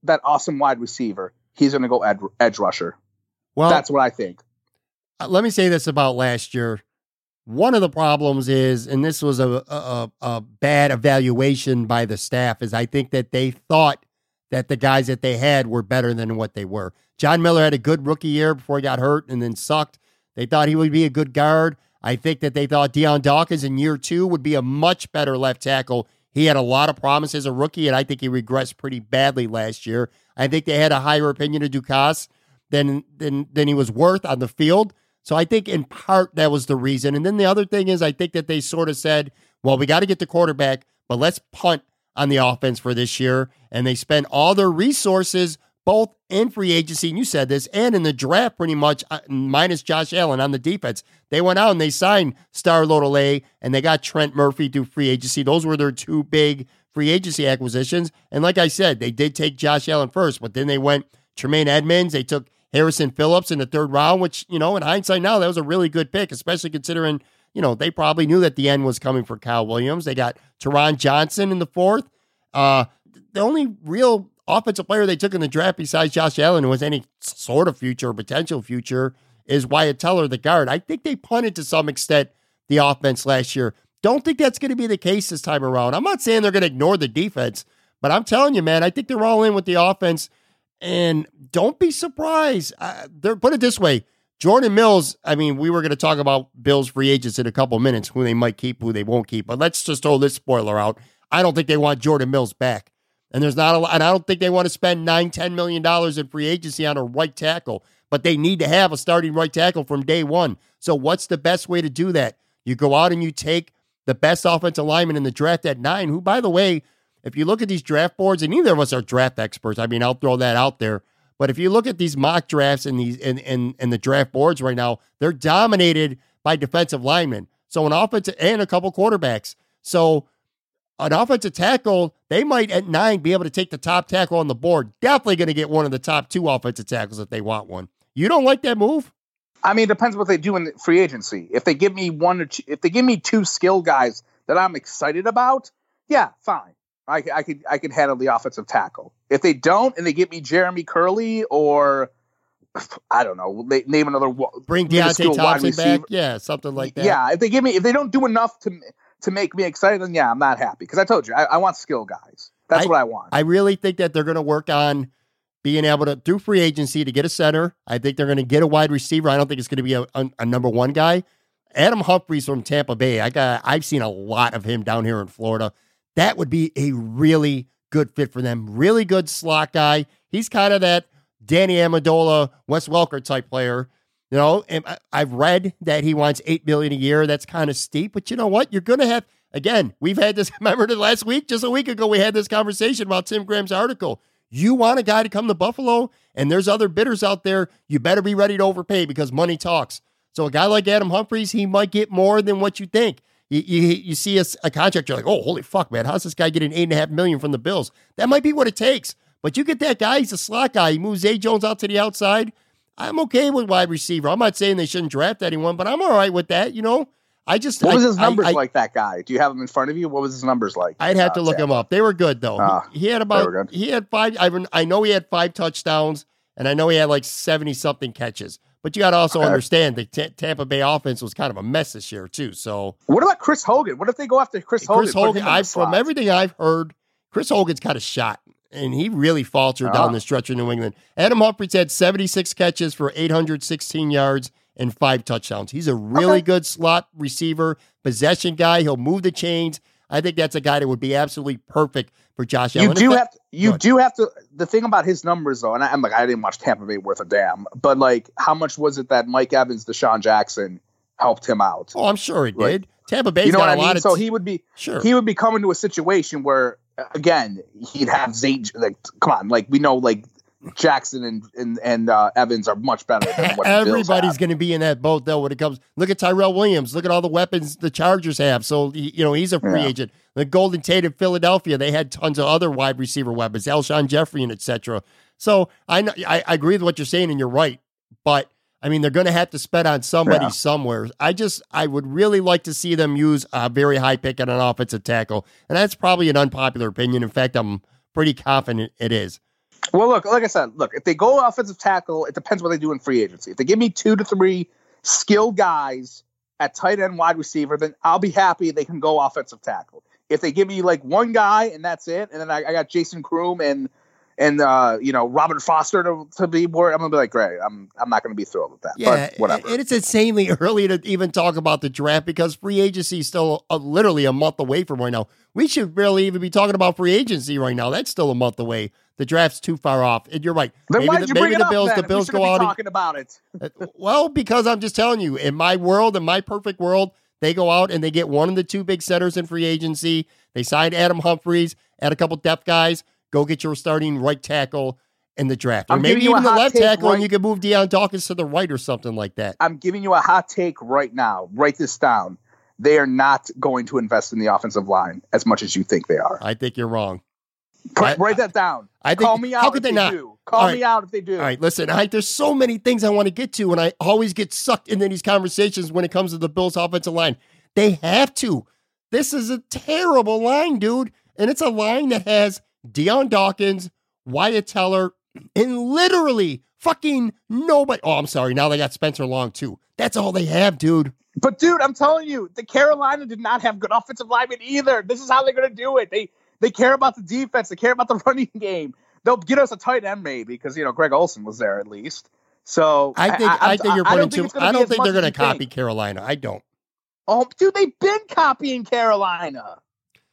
Speaker 3: that awesome wide receiver? He's going to go ed, edge rusher. Well, that's what I think.
Speaker 1: Uh, let me say this about last year. One of the problems is, and this was a, a, a bad evaluation by the staff, is I think that they thought that the guys that they had were better than what they were. John Miller had a good rookie year before he got hurt and then sucked. They thought he would be a good guard. I think that they thought Dion Dawkins in year two would be a much better left tackle. He had a lot of promise as a rookie, and I think he regressed pretty badly last year. I think they had a higher opinion of Ducasse than than than he was worth on the field. So I think in part that was the reason. And then the other thing is I think that they sort of said, well, we got to get the quarterback, but let's punt on the offense for this year. And they spent all their resources both in free agency, and you said this, and in the draft, pretty much uh, minus Josh Allen on the defense. They went out and they signed Star Lotulelei and they got Trent Murphy through free agency. Those were their two big free agency acquisitions. And like I said, they did take Josh Allen first, but then they went Tremaine Edmunds. They took Harrison Phillips in the third round, which, you know, in hindsight now, that was a really good pick, especially considering, you know, they probably knew that the end was coming for Kyle Williams. They got Taron Johnson in the fourth. Uh, the only real offensive player they took in the draft besides Josh Allen who was any sort of future or potential future is Wyatt Teller, the guard. I think they punted to some extent the offense last year. Don't think that's going to be the case this time around. I'm not saying they're going to ignore the defense, but I'm telling you, man, I think they're all in with the offense. And don't be surprised. Uh, they're put it this way: Jordan Mills. I mean, we were going to talk about Bills free agents in a couple minutes, who they might keep, who they won't keep. But let's just throw this spoiler out. I don't think they want Jordan Mills back. And there's not a lot, and I don't think they want to spend nine, ten million dollars in free agency on a right tackle, but they need to have a starting right tackle from day one. So what's the best way to do that? You go out and you take the best offensive lineman in the draft at nine, who, by the way, if you look at these draft boards, and neither of us are draft experts, I mean, I'll throw that out there. But if you look at these mock drafts and these and and, and the draft boards right now, they're dominated by defensive linemen. So an offensive and a couple quarterbacks. So an offensive tackle, they might at nine be able to take the top tackle on the board. Definitely going to get one of the top two offensive tackles if they want one. You don't like that move?
Speaker 3: I mean, it depends what they do in free agency. If they give me one or two, if they give me two skill guys that I'm excited about, yeah, fine. I, I could I could handle the offensive tackle. If they don't and they give me Jeremy Kerley or I don't know, they name another
Speaker 1: bring Deonte Thompson back, yeah, something like that.
Speaker 3: Yeah, if they give me if they don't do enough to to make me excited, then yeah, I'm not happy because I told you I, I, want skill guys. That's
Speaker 1: I,
Speaker 3: what I want.
Speaker 1: I really think that they're going to work on being able to do free agency to get a center. I think they're going to get a wide receiver. I don't think it's going to be a, a, a, number one guy. Adam Humphries from Tampa Bay. I got I've seen a lot of him down here in Florida. That would be a really good fit for them. Really good slot guy. He's kind of that Danny Amendola, Wes Welker type player you know, I've read that he wants eight million a year. That's kind of steep, but you know what? You're going to have again. We've had this. Remember last week, just a week ago, we had this conversation about Tim Graham's article. You want a guy to come to Buffalo, and there's other bidders out there. You better be ready to overpay because money talks. So a guy like Adam Humphries, he might get more than what you think. You, you, you see a, a contract, you're like, oh, holy fuck, man, how's this guy getting eight and a half million from the Bills? That might be what it takes. But you get that guy, he's a slot guy. He moves Zay Jones out to the outside. I'm okay with wide receiver. I'm not saying they shouldn't draft anyone, but I'm all right with that. You know, I just
Speaker 3: what
Speaker 1: was
Speaker 3: I, his numbers I, like? That guy? Do you have him in front of you? What was his numbers like?
Speaker 1: I'd have to look him up. They were good though. Uh, he, he, had about he had five. I, I know he had five touchdowns, and I know he had like seventy something catches. But you got to also okay. understand the t- Tampa Bay offense was kind of a mess this year too. So
Speaker 3: what about Chris Hogan? What if they go after Chris Hogan?
Speaker 1: Chris Hogan, I, from everything I've heard, Chris Hogan's kind of shot and he really faltered down ah. the stretch in New England. Adam Humphries had 76 catches for 816 yards and five touchdowns. He's a really okay. good slot receiver, possession guy. He'll move the chains. I think that's a guy that would be absolutely perfect for Josh
Speaker 3: you Do have to, you do have to. The thing about his numbers, though, and I, am like, I didn't watch Tampa Bay worth a damn, but like, how much was it that Mike Evans, DeSean Jackson, helped him out?
Speaker 1: Oh, I'm sure he did. Tampa Bay, you know what I mean.
Speaker 3: so he would be sure he would be coming to a situation where again, he'd have Zay. Like, come on, like we know, like Jackson and and, and uh, Evans are much better. Than what
Speaker 1: Everybody's going to be in that boat though when it comes. Look at Tyrell Williams. Look at all the weapons the Chargers have. So you know he's a free yeah. agent. The Golden Tate in Philadelphia, they had tons of other wide receiver weapons, Alshon Jeffery and etc. So I, know, I I agree with what you're saying, and you're right. But I mean, they're going to have to spend on somebody
Speaker 3: Yeah.
Speaker 1: somewhere. I just, I would really like to see them use a very high pick at an offensive tackle, and that's probably an unpopular opinion. In fact, I'm pretty confident it is.
Speaker 3: Well, look, like I said, look, if they go offensive tackle, it depends what they do in free agency. If they give me two to three skilled guys at tight end, wide receiver, then I'll be happy they can go offensive tackle. If they give me like one guy and that's it, and then I, I got Jason Croom and and uh, you know Robert Foster to, to be more, I'm gonna be like, great. I'm I'm not gonna be thrilled with that.
Speaker 1: Yeah,
Speaker 3: but whatever.
Speaker 1: And it's insanely early to even talk about the draft because free agency is still uh, literally a month away from right now. We should barely even be talking about free agency right now. That's still a month away. The draft's too far off. And you're right.
Speaker 3: then
Speaker 1: maybe
Speaker 3: why
Speaker 1: the,
Speaker 3: you
Speaker 1: maybe the
Speaker 3: up?
Speaker 1: Bills,
Speaker 3: then,
Speaker 1: the Bills go
Speaker 3: be
Speaker 1: out. and-
Speaker 3: talking about it.
Speaker 1: Uh, Well, because I'm just telling you, in my world, in my perfect world, they go out and they get one of the two big centers in free agency. They signed Adam Humphries, add a couple depth guys, go get your starting right tackle in the draft. Or
Speaker 3: I'm
Speaker 1: maybe
Speaker 3: giving
Speaker 1: even the left tackle, and you can move Dion Dawkins to the right or something like that.
Speaker 3: I'm giving you a hot take right now. Write this down. They are not going to invest in the offensive line as much as you think they are.
Speaker 1: I think you're wrong. I-
Speaker 3: write that down.
Speaker 1: I think
Speaker 3: Call me out.
Speaker 1: how could
Speaker 3: if
Speaker 1: they,
Speaker 3: they
Speaker 1: not?
Speaker 3: Do. Call
Speaker 1: All
Speaker 3: me
Speaker 1: right.
Speaker 3: out if they do.
Speaker 1: All right, listen, I, there's so many things I want to get to, and I always get sucked into these conversations when it comes to the Bills' offensive line. They have to. This is a terrible line, dude. And it's a line that has Dion Dawkins, Wyatt Teller, and literally fucking nobody. Oh, I'm sorry. Now they got Spencer Long, too. That's all they have, dude.
Speaker 3: But dude, I'm telling you, the Carolina did not have good offensive linemen either. This is how they're going to do it. They they care about the defense. They care about the running game. They'll get us a tight end maybe because you know Greg Olsen was there at least. So
Speaker 1: I think I,
Speaker 3: I'm-
Speaker 1: think you're
Speaker 3: I
Speaker 1: putting
Speaker 3: don't think
Speaker 1: too.
Speaker 3: gonna
Speaker 1: I don't think they're gonna copy
Speaker 3: think.
Speaker 1: Carolina. I don't.
Speaker 3: Oh, dude, they've been copying Carolina.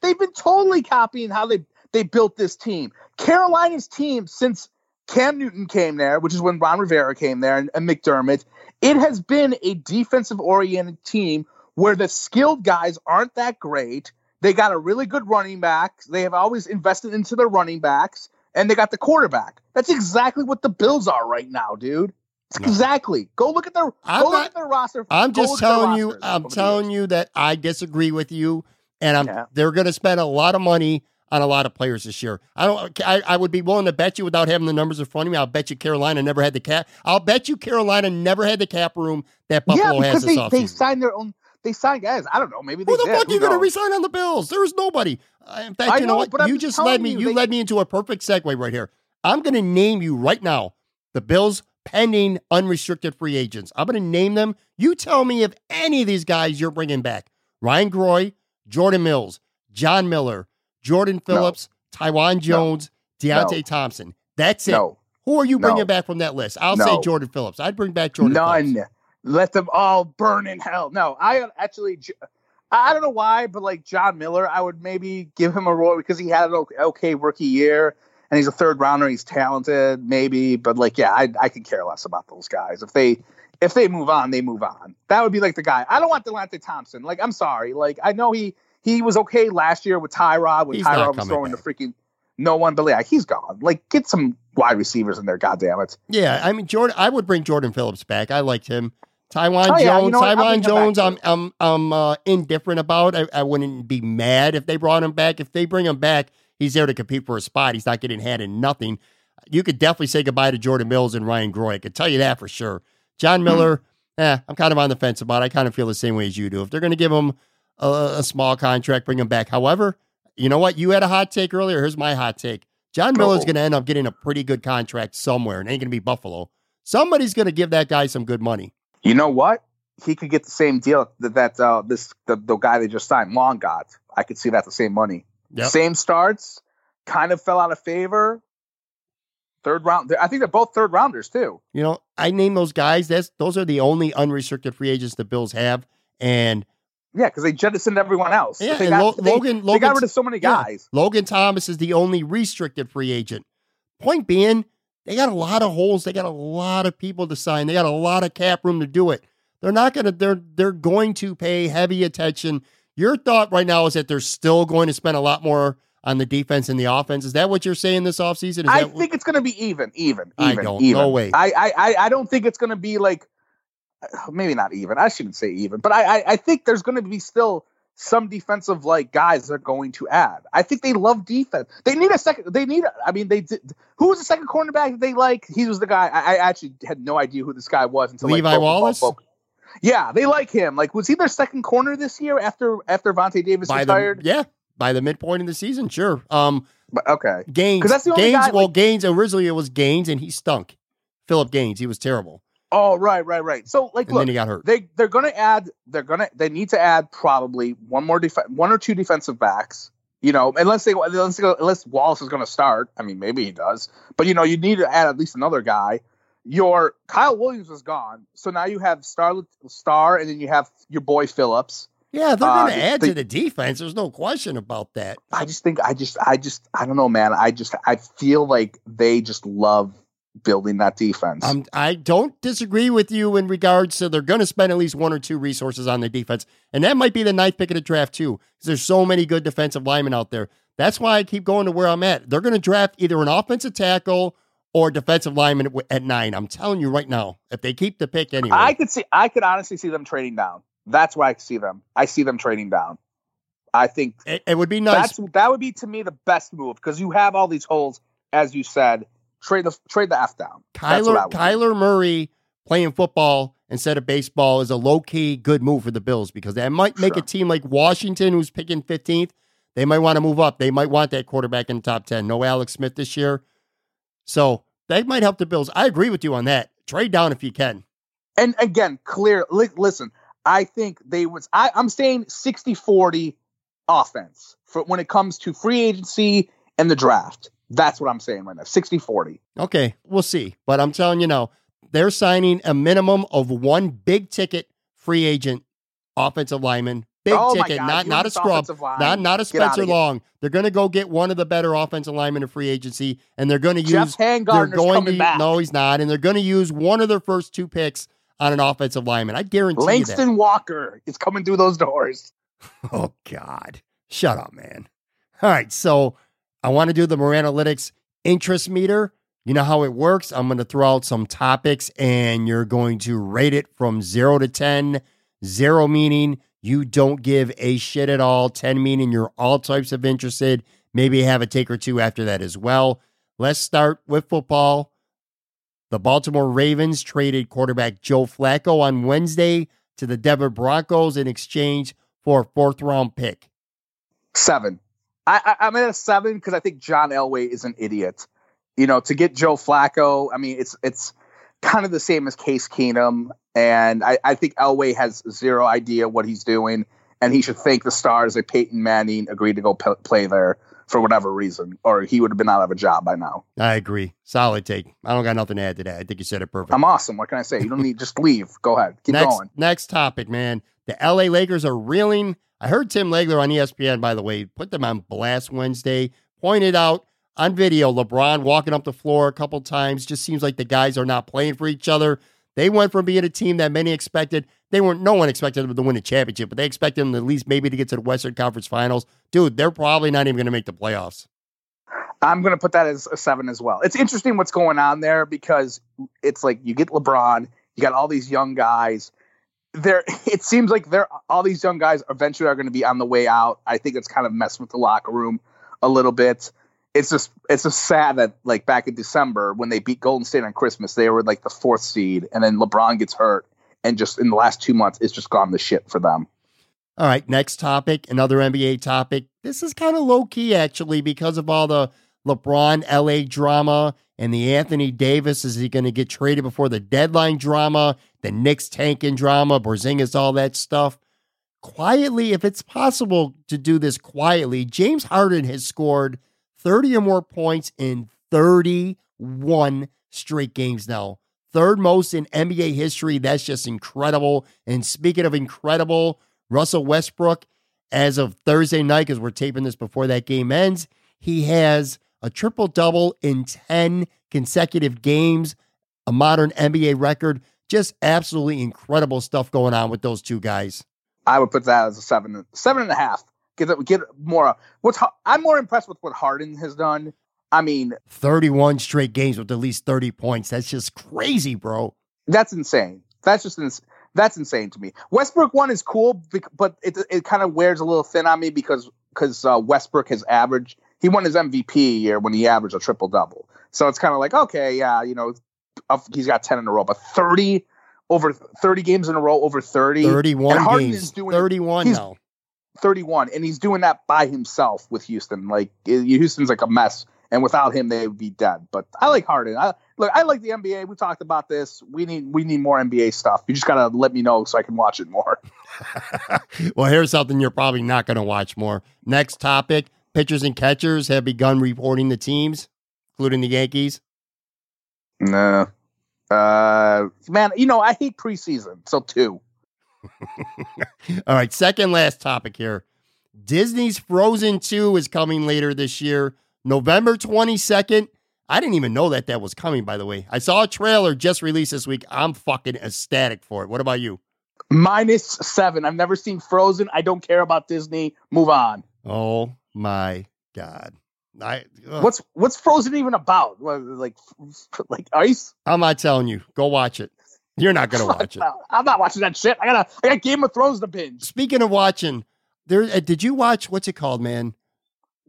Speaker 3: They've been totally copying how they they built this team. Carolina's team since Cam Newton came there, which is when Ron Rivera came there, and, and McDermott. It has been a defensive oriented team where the skilled guys aren't that great. They got a really good running back. They have always invested into their running backs, and they got the quarterback. That's exactly what the Bills are right now, dude.
Speaker 1: No.
Speaker 3: Exactly. Go look at their
Speaker 1: I'm
Speaker 3: go look at their roster.
Speaker 1: I'm
Speaker 3: Go
Speaker 1: just
Speaker 3: look at their
Speaker 1: telling you. I'm telling you that I disagree with you, and I'm.
Speaker 3: Yeah.
Speaker 1: They're going to spend a lot of money on a lot of players this year. I don't. I, I would be willing to bet you without having the numbers in front of me. I'll bet you Carolina never had the cap. I'll bet you Carolina never had the cap room that Buffalo
Speaker 3: yeah,
Speaker 1: has
Speaker 3: because
Speaker 1: this
Speaker 3: they, they
Speaker 1: offseason.
Speaker 3: signe their own. They sign guys. I don't know. Maybe they
Speaker 1: Who the
Speaker 3: did.
Speaker 1: fuck are you going to resign on the Bills? There is nobody. Uh, In fact,
Speaker 3: I
Speaker 1: you know,
Speaker 3: know,
Speaker 1: what?
Speaker 3: but I'm
Speaker 1: you
Speaker 3: just
Speaker 1: led me.
Speaker 3: you,
Speaker 1: You
Speaker 3: they-
Speaker 1: led me into a perfect segue right here. I'm going to name you right now the Bills pending unrestricted free agents. I'm going to name them. You tell me if any of these guys you're bringing back: Ryan Groy, Jordan Mills, John Miller, Jordan Phillips, Tywan Jones, Deonte
Speaker 3: No.
Speaker 1: Thompson. That's it.
Speaker 3: No,
Speaker 1: Who are you bringing
Speaker 3: No.
Speaker 1: back from that list? I'll say Jordan Phillips. I'd bring back Jordan.
Speaker 3: none.
Speaker 1: Phillips.
Speaker 3: Let them all burn in hell. No, I actually. I don't know why, but like John Miller, I would maybe give him a role because he had an okay, okay rookie year, and he's a third rounder. He's talented, maybe, but like, yeah, I I could care less about those guys. If they if they move on, they move on. That would be like the guy. I don't want Deonte Thompson. Like, I'm sorry. Like, I know he he was okay last year with Tyrod when
Speaker 1: He's
Speaker 3: Tyrod was throwing
Speaker 1: back.
Speaker 3: the freaking no one, but yeah, he's gone. Like, get some wide receivers in there. God damn it.
Speaker 1: Yeah, I mean Jordan. I would bring Jordan Phillips back. I liked him. Taiwan
Speaker 3: Oh,
Speaker 1: Jones.
Speaker 3: yeah, you know
Speaker 1: Taiwan
Speaker 3: bring him back,
Speaker 1: Jones. I'm. I'm I'm uh, indifferent about. I, I wouldn't be mad if they brought him back. If they bring him back, he's there to compete for a spot. He's not getting had in nothing. You could definitely say goodbye to Jordan Mills and Ryan Groy. I could tell you that for sure.
Speaker 3: Hmm.
Speaker 1: John Miller. eh, I'm kind of on the fence about. it. I kind of feel the same way as you do. If they're going to give him a, a small contract, bring him back. However, you know what? You had a hot take earlier. Here's my hot take. John Miller's
Speaker 3: Oh.
Speaker 1: going to end up getting a pretty good contract somewhere, and it ain't going to be Buffalo. Somebody's going to give that guy some good money.
Speaker 3: You know what? He could get the same deal that, that uh, this the, the guy they just signed, Long got. I could see that the same money.
Speaker 1: Yep.
Speaker 3: Same starts, kind of fell out of favor. Third round. I think they're both third rounders too.
Speaker 1: You know, I name those guys. That's those are the only unrestricted free agents the Bills have, and
Speaker 3: Yeah, because they jettisoned everyone else.
Speaker 1: yeah,
Speaker 3: they
Speaker 1: and
Speaker 3: got,
Speaker 1: Lo-
Speaker 3: they,
Speaker 1: Logan
Speaker 3: they got rid of so many
Speaker 1: yeah.
Speaker 3: guys.
Speaker 1: Logan Thomas is the only restricted free agent. Point being, they got a lot of holes. They got a lot of people to sign. They got a lot of cap room to do it. They're not gonna. They're they're going to pay heavy attention. Your thought right now is that they're still going to spend a lot more on the defense and the offense. Is that what you're saying this offseason? Is
Speaker 3: I think it's going to be even, even,
Speaker 1: I
Speaker 3: even,
Speaker 1: don't.
Speaker 3: even.
Speaker 1: No way.
Speaker 3: I, I, I, I don't think it's going to be like, maybe not even. I shouldn't say even, but I, I, I think there's going to be still some defensive like guys they're going to add. I think they love defense. They need a second. They need. I mean, they did. Who was the second cornerback that they like? He was the guy. I, I actually had no idea who this guy was until
Speaker 1: Levi
Speaker 3: like,
Speaker 1: Wallace.
Speaker 3: Yeah, they like him. Like, was he their second corner this year after after Vontae Davis
Speaker 1: by
Speaker 3: retired?
Speaker 1: The, yeah, by the midpoint of the season, sure. Um,
Speaker 3: but, okay,
Speaker 1: Gaines.
Speaker 3: that's the only
Speaker 1: Gaines.
Speaker 3: guy,
Speaker 1: well,
Speaker 3: like-
Speaker 1: Gaines originally it was Gaines, and he stunk. Philip Gaines, he was terrible,
Speaker 3: Oh, right, right, right. So, like,
Speaker 1: and
Speaker 3: look,
Speaker 1: he got hurt.
Speaker 3: they they're going to add. They're going to. They need to add probably one more def- one or two defensive backs. You know, unless they unless, unless Wallace is going to start. I mean, maybe he does. But you know, you need to add at least another guy. Your Kyle Williams is gone, so now you have Star Star, and then you have your boy Phillips.
Speaker 1: yeah, they're
Speaker 3: uh,
Speaker 1: going to add
Speaker 3: they-
Speaker 1: to the defense. There's no question about that.
Speaker 3: I just think I just I just I don't know, man. I just I feel like they just love building that defense.
Speaker 1: Um, I don't disagree with you in regards to they're going to spend at least one or two resources on the defense, and that might be the ninth pick of the draft too, because there's so many good defensive linemen out there. That's why I keep going to where I'm at. They're going to draft either an offensive tackle or defensive lineman at- at nine. I'm telling you right now, if they keep the pick anyway,
Speaker 3: I could see I could honestly see them trading down. That's why I see them. I see them trading down. I think
Speaker 1: it, it would be nice.
Speaker 3: that's that would be to me the best move because you have all these holes, as you said. Trade the trade the f down.
Speaker 1: Kyler. Kyler Murray playing football instead of baseball is a low key good move for the Bills because that might make a team like Washington, who's picking 15th, they might want to move up. They might want that quarterback in the top 10. No Alex Smith this year. So that might help the Bills. I agree with you on that. Trade down if you can.
Speaker 3: And again, clear. Li- listen, I think they was. I, I'm saying 60-40 offense for when it comes to free agency and the draft. That's what I'm saying right now. 60-40.
Speaker 1: Okay, we'll see. But I'm telling you now, they're signing a minimum of one big ticket free agent offensive lineman. Big
Speaker 3: Oh
Speaker 1: ticket, not not a scrub, not not a Spencer. Long. They're going to go get one of the better offensive linemen in free agency, and they're going to
Speaker 3: Jeff
Speaker 1: use. They're going
Speaker 3: coming
Speaker 1: to
Speaker 3: back.
Speaker 1: no, he's not, and they're going to use one of their first two picks on an offensive lineman. I guarantee you.
Speaker 3: Langston Walker is coming through those doors.
Speaker 1: Oh God, shut up, man. All right, so I want to do the Moranalytics interest meter. You know how it works. I'm going to throw out some topics, and you're going to rate it from zero to ten. Zero meaning you don't give a shit at all. 10 meaning you're all types of interested. Maybe have a take or two after that as well. Let's start with football. The Baltimore Ravens traded quarterback Joe Flacco on Wednesday to the Denver Broncos in exchange for a fourth round pick.
Speaker 3: Seven. I, I, I'm at a seven because I think John Elway is an idiot. You know, to get Joe Flacco, I mean, it's it's kind of the same as Case Keenum, and I, I think Elway has zero idea what he's doing, and he should thank the stars that Peyton Manning agreed to go p- play there for whatever reason, or he would have been out of a job by now.
Speaker 1: I agree. Solid take. I don't got nothing to add to that. I think you said it perfect.
Speaker 3: I'm awesome. What can I say? You don't need just leave. Go ahead. Keep
Speaker 1: next,
Speaker 3: going.
Speaker 1: Next topic, man. The LA Lakers are reeling. I heard Tim Legler on ESPN, by the way, put them on blast Wednesday, pointed out on video LeBron walking up the floor a couple times. Just seems like the guys are not playing for each other. They went from being a team that many expected. They weren't. No one expected them to win a championship, but they expected them at least maybe to get to the Western Conference Finals. Dude, they're probably not even going to make the playoffs.
Speaker 3: I'm going to put that as a seven as well. It's interesting what's going on there because it's like you get LeBron, you got all these young guys. There, it seems like they're all these young guys eventually are going to be on the way out. I think it's kind of messed with the locker room a little bit. It's just it's just sad that like back in December when they beat Golden State on Christmas, they were like the fourth seed, and then LeBron gets hurt, and just in the last two months, it's just gone to shit for them.
Speaker 1: All right, next topic, another NBA topic. This is kind of low key actually because of all the LeBron LA drama and the Anthony Davis. Is he going to get traded before the deadline drama, the Knicks tanking drama, Porzingis, all that stuff? Quietly, if it's possible to do this quietly, James Harden has scored 30 or more points in 31 straight games now. Third most in NBA history. That's just incredible. And speaking of incredible, Russell Westbrook, as of Thursday night, because we're taping this before that game ends, he has a triple double in 10 consecutive games, a modern NBA record. Just absolutely incredible stuff going on with those two guys.
Speaker 3: I would put that as a seven, seven and a half. Get get more. What's I'm more impressed with what Harden has done. I mean,
Speaker 1: 31 straight games with at least 30 points. That's just crazy, bro.
Speaker 3: that's insane. That's just ins- That's insane to me. Westbrook one is cool, but it it kind of wears a little thin on me because because uh, Westbrook has averaged. He won his MVP year when he averaged a triple double. So it's kind of like okay, yeah, you know, he's got ten in a row, but thirty over thirty games in a row over thirty.
Speaker 1: Thirty-one Harden games. doing Thirty-one now.
Speaker 3: 31 and he's doing that by himself with Houston. Like Houston's like a mess and without him they would be dead. But I like Harden. I look I like the NBA. We talked about this. We need we need more NBA stuff. You just got to let me know so I can watch it more.
Speaker 1: well, here's something you're probably not going to watch more. Next topic, pitchers and catchers have begun reporting the teams, including the Yankees.
Speaker 3: No. Uh man, you know, I hate preseason. So two.
Speaker 1: All right, second last topic here. Disney's Frozen 2 is coming later this year, November 22nd. I didn't even know that that was coming, by the way. I saw a trailer just released this week. I'm fucking ecstatic for it. What about you?
Speaker 3: Minus seven. I've never seen Frozen. I don't care about Disney. Move on.
Speaker 1: Oh my God. I,
Speaker 3: what's what's Frozen even about? Like like ice?
Speaker 1: I'm not telling you. Go watch it. You're not gonna watch it.
Speaker 3: I'm not watching that shit. I gotta. I got Game of Thrones to binge.
Speaker 1: Speaking of watching, there. Uh, did you watch what's it called, man?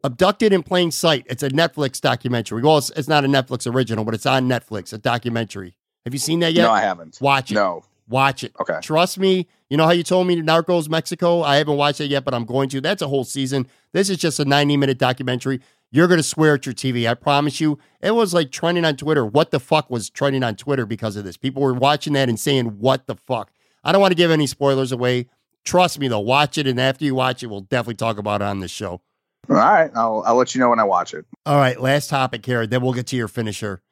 Speaker 1: Abducted in Plain Sight. It's a Netflix documentary. Well, it's, it's not a Netflix original, but it's on Netflix. A documentary. Have you seen that yet?
Speaker 3: No, I haven't.
Speaker 1: Watch it.
Speaker 3: No.
Speaker 1: Watch it.
Speaker 3: Okay.
Speaker 1: Trust me. You know how you told me Narcos Mexico? I haven't watched it yet, but I'm going to. That's a whole season. This is just a 90 minute documentary. You're going to swear at your TV. I promise you. It was like trending on Twitter. What the fuck was trending on Twitter because of this? People were watching that and saying, what the fuck? I don't want to give any spoilers away. Trust me, though. Watch it. And after you watch it, we'll definitely talk about it on the show.
Speaker 3: All right. I'll, I'll let you know when I watch it.
Speaker 1: All right. Last topic here. Then we'll get to your finisher.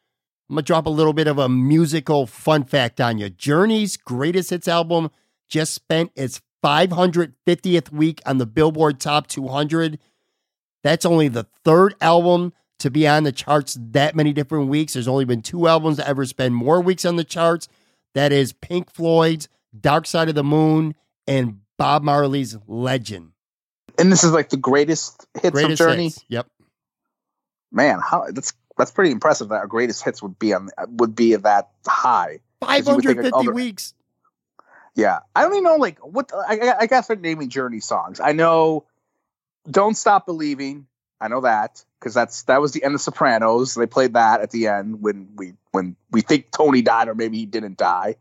Speaker 1: I'm going to drop a little bit of a musical fun fact on you. Journey's greatest hits album just spent its 550th week on the Billboard Top 200 that's only the third album to be on the charts that many different weeks. There's only been two albums to ever spend more weeks on the charts. That is Pink Floyd's Dark Side of the Moon and Bob Marley's Legend.
Speaker 3: And this is like the greatest hits greatest of Journey. Hits.
Speaker 1: Yep.
Speaker 3: Man, how that's that's pretty impressive that our greatest hits would be on would be that high.
Speaker 1: 550 weeks.
Speaker 3: Yeah, I don't even know like what I, I guess start naming Journey songs. I know don't Stop Believing. I know that because that's that was the end of Sopranos. They played that at the end when we when we think Tony died or maybe he didn't die.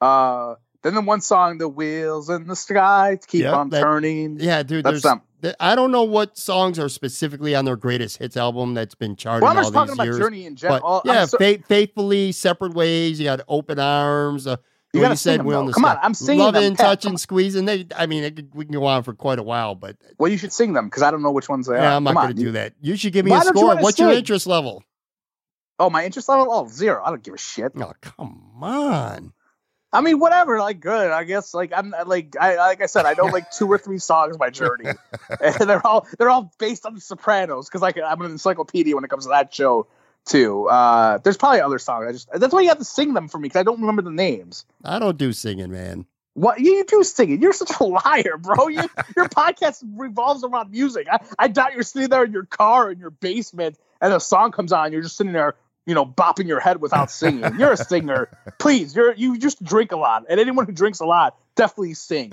Speaker 3: Uh, then the one song, "The Wheels in the Sky," keep yep, on that, turning.
Speaker 1: Yeah, dude. That's some. I don't know what songs are specifically on their greatest hits album that's been charted. Well, I'm just talking about years,
Speaker 3: Journey in general.
Speaker 1: yeah, so- faithfully, separate ways. You got open arms. Uh,
Speaker 3: you gotta said, them,
Speaker 1: the
Speaker 3: Come on, I'm singing
Speaker 1: Loving,
Speaker 3: them.
Speaker 1: touching, squeezing. They, I mean, it, we can go on for quite a while, but
Speaker 3: well, you should sing them because I don't know which ones they
Speaker 1: yeah,
Speaker 3: are.
Speaker 1: I'm not going to do that. You should give me Why a score. You What's sing? your interest level?
Speaker 3: Oh, my interest level? Oh, zero. I don't give a shit.
Speaker 1: Oh, come on.
Speaker 3: I mean, whatever. Like, good. I guess. Like, I'm uh, like, I like I said, I know like two or three songs by Journey, and they're all they're all based on The Sopranos because like I'm an encyclopedia when it comes to that show too. Uh, there's probably other songs. I just that's why you have to sing them for me because I don't remember the names.
Speaker 1: I don't do singing, man.
Speaker 3: What you do singing? You're such a liar, bro. You, your podcast revolves around music. I, I doubt you're sitting there in your car in your basement and a song comes on. You're just sitting there, you know, bopping your head without singing. You're a singer. Please, you're you just drink a lot, and anyone who drinks a lot definitely sing.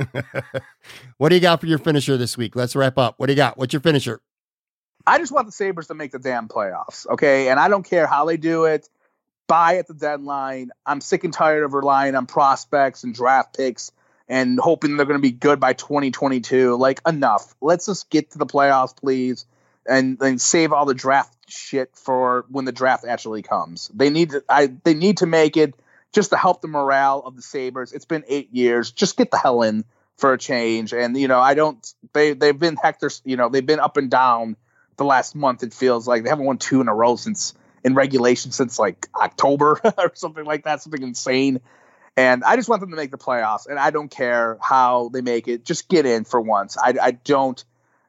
Speaker 1: what do you got for your finisher this week? Let's wrap up. What do you got? What's your finisher?
Speaker 3: I just want the Sabres to make the damn playoffs. Okay. And I don't care how they do it. Buy at the deadline. I'm sick and tired of relying on prospects and draft picks and hoping they're going to be good by 2022. Like, enough. Let's just get to the playoffs, please, and then save all the draft shit for when the draft actually comes. They need to. I. They need to make it just to help the morale of the Sabres. It's been eight years. Just get the hell in for a change. And you know, I don't. They they've been Hector. You know, they've been up and down the last month. It feels like they haven't won two in a row since in regulation since like October or something like that, something insane. And I just want them to make the playoffs, and I don't care how they make it. Just get in for once. I, I don't.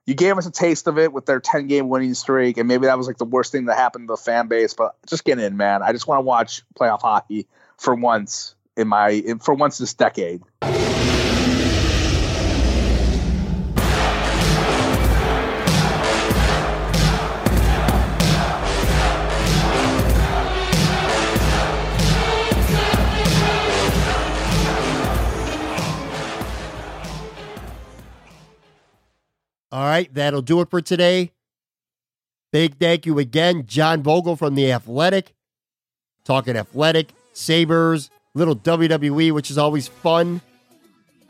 Speaker 3: You gave us a taste of it with their 10 game winning streak, and maybe that was like the worst thing that happened to the fan base. But just get in, man. I just want to watch playoff hockey for once in my in, for once this decade.
Speaker 1: Right, that'll do it for today. Big thank you again, John Vogl from The Athletic. Talking athletic, Sabres, little WWE, which is always fun.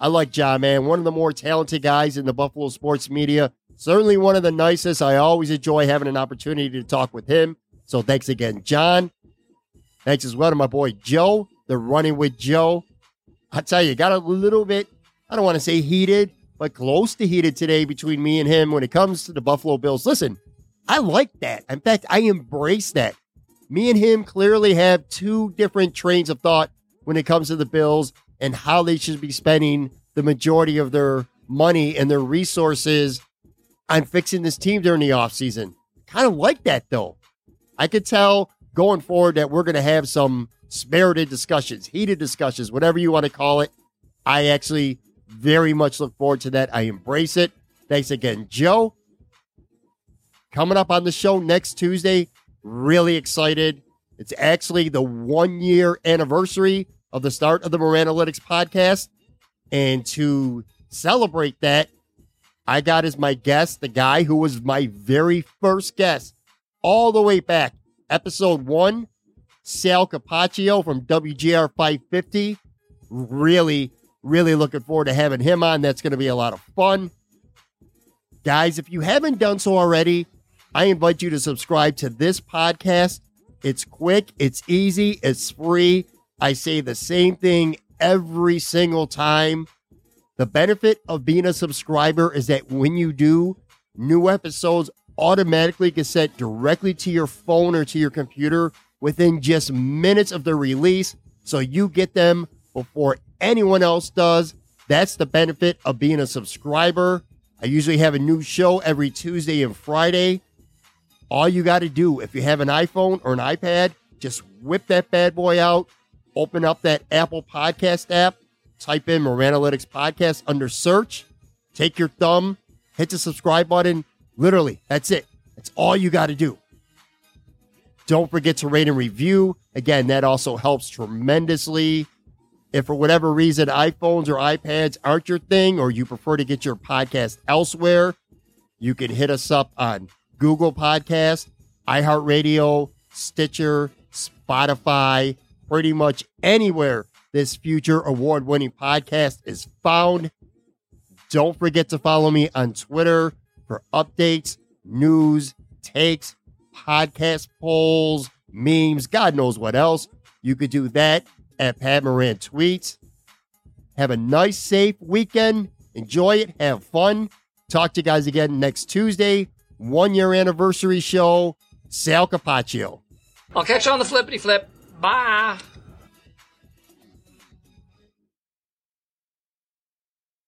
Speaker 1: I like John, man. One of the more talented guys in the Buffalo sports media. Certainly one of the nicest. I always enjoy having an opportunity to talk with him. So thanks again, John. Thanks as well to my boy Joe, the running with Joe. I tell you, got a little bit, I don't want to say heated, but close to heated today between me and him when it comes to the Buffalo Bills. Listen, I like that. In fact, I embrace that. Me and him clearly have two different trains of thought when it comes to the Bills and how they should be spending the majority of their money and their resources on fixing this team during the offseason. Kind of like that, though. I could tell going forward that we're going to have some spirited discussions, heated discussions, whatever you want to call it. I actually very much look forward to that. I embrace it. Thanks again, Joe. Coming up on the show next Tuesday, really excited. It's actually the one year anniversary of the start of the Moranalytics podcast. And to celebrate that, I got as my guest the guy who was my very first guest all the way back, episode one, Sal Capaccio from WGR 550. Really, really looking forward to having him on. That's going to be a lot of fun. Guys, if you haven't done so already, I invite you to subscribe to this podcast. It's quick, it's easy, it's free. I say the same thing every single time. The benefit of being a subscriber is that when you do, new episodes automatically get sent directly to your phone or to your computer within just minutes of the release. So you get them before anyone else does. That's the benefit of being a subscriber. I usually have a new show every Tuesday and Friday. All you got to do, if you have an iPhone or an iPad, just whip that bad boy out, open up that Apple Podcast app, type in Moranalytics Podcast under search, take your thumb, hit the subscribe button. Literally, that's it. That's all you got to do. Don't forget to rate and review. Again, that also helps tremendously. If for whatever reason iPhones or iPads aren't your thing, or you prefer to get your podcast elsewhere, you can hit us up on Google Podcast, iHeartRadio, Stitcher, Spotify, pretty much anywhere this future award winning podcast is found. Don't forget to follow me on Twitter for updates, news, takes, podcast polls, memes, God knows what else. You could do that at Pat Moran Tweets. Have a nice, safe weekend. Enjoy it. Have fun. Talk to you guys again next Tuesday. One year anniversary show. Sal Capaccio.
Speaker 4: I'll catch you on the flippity flip. Bye.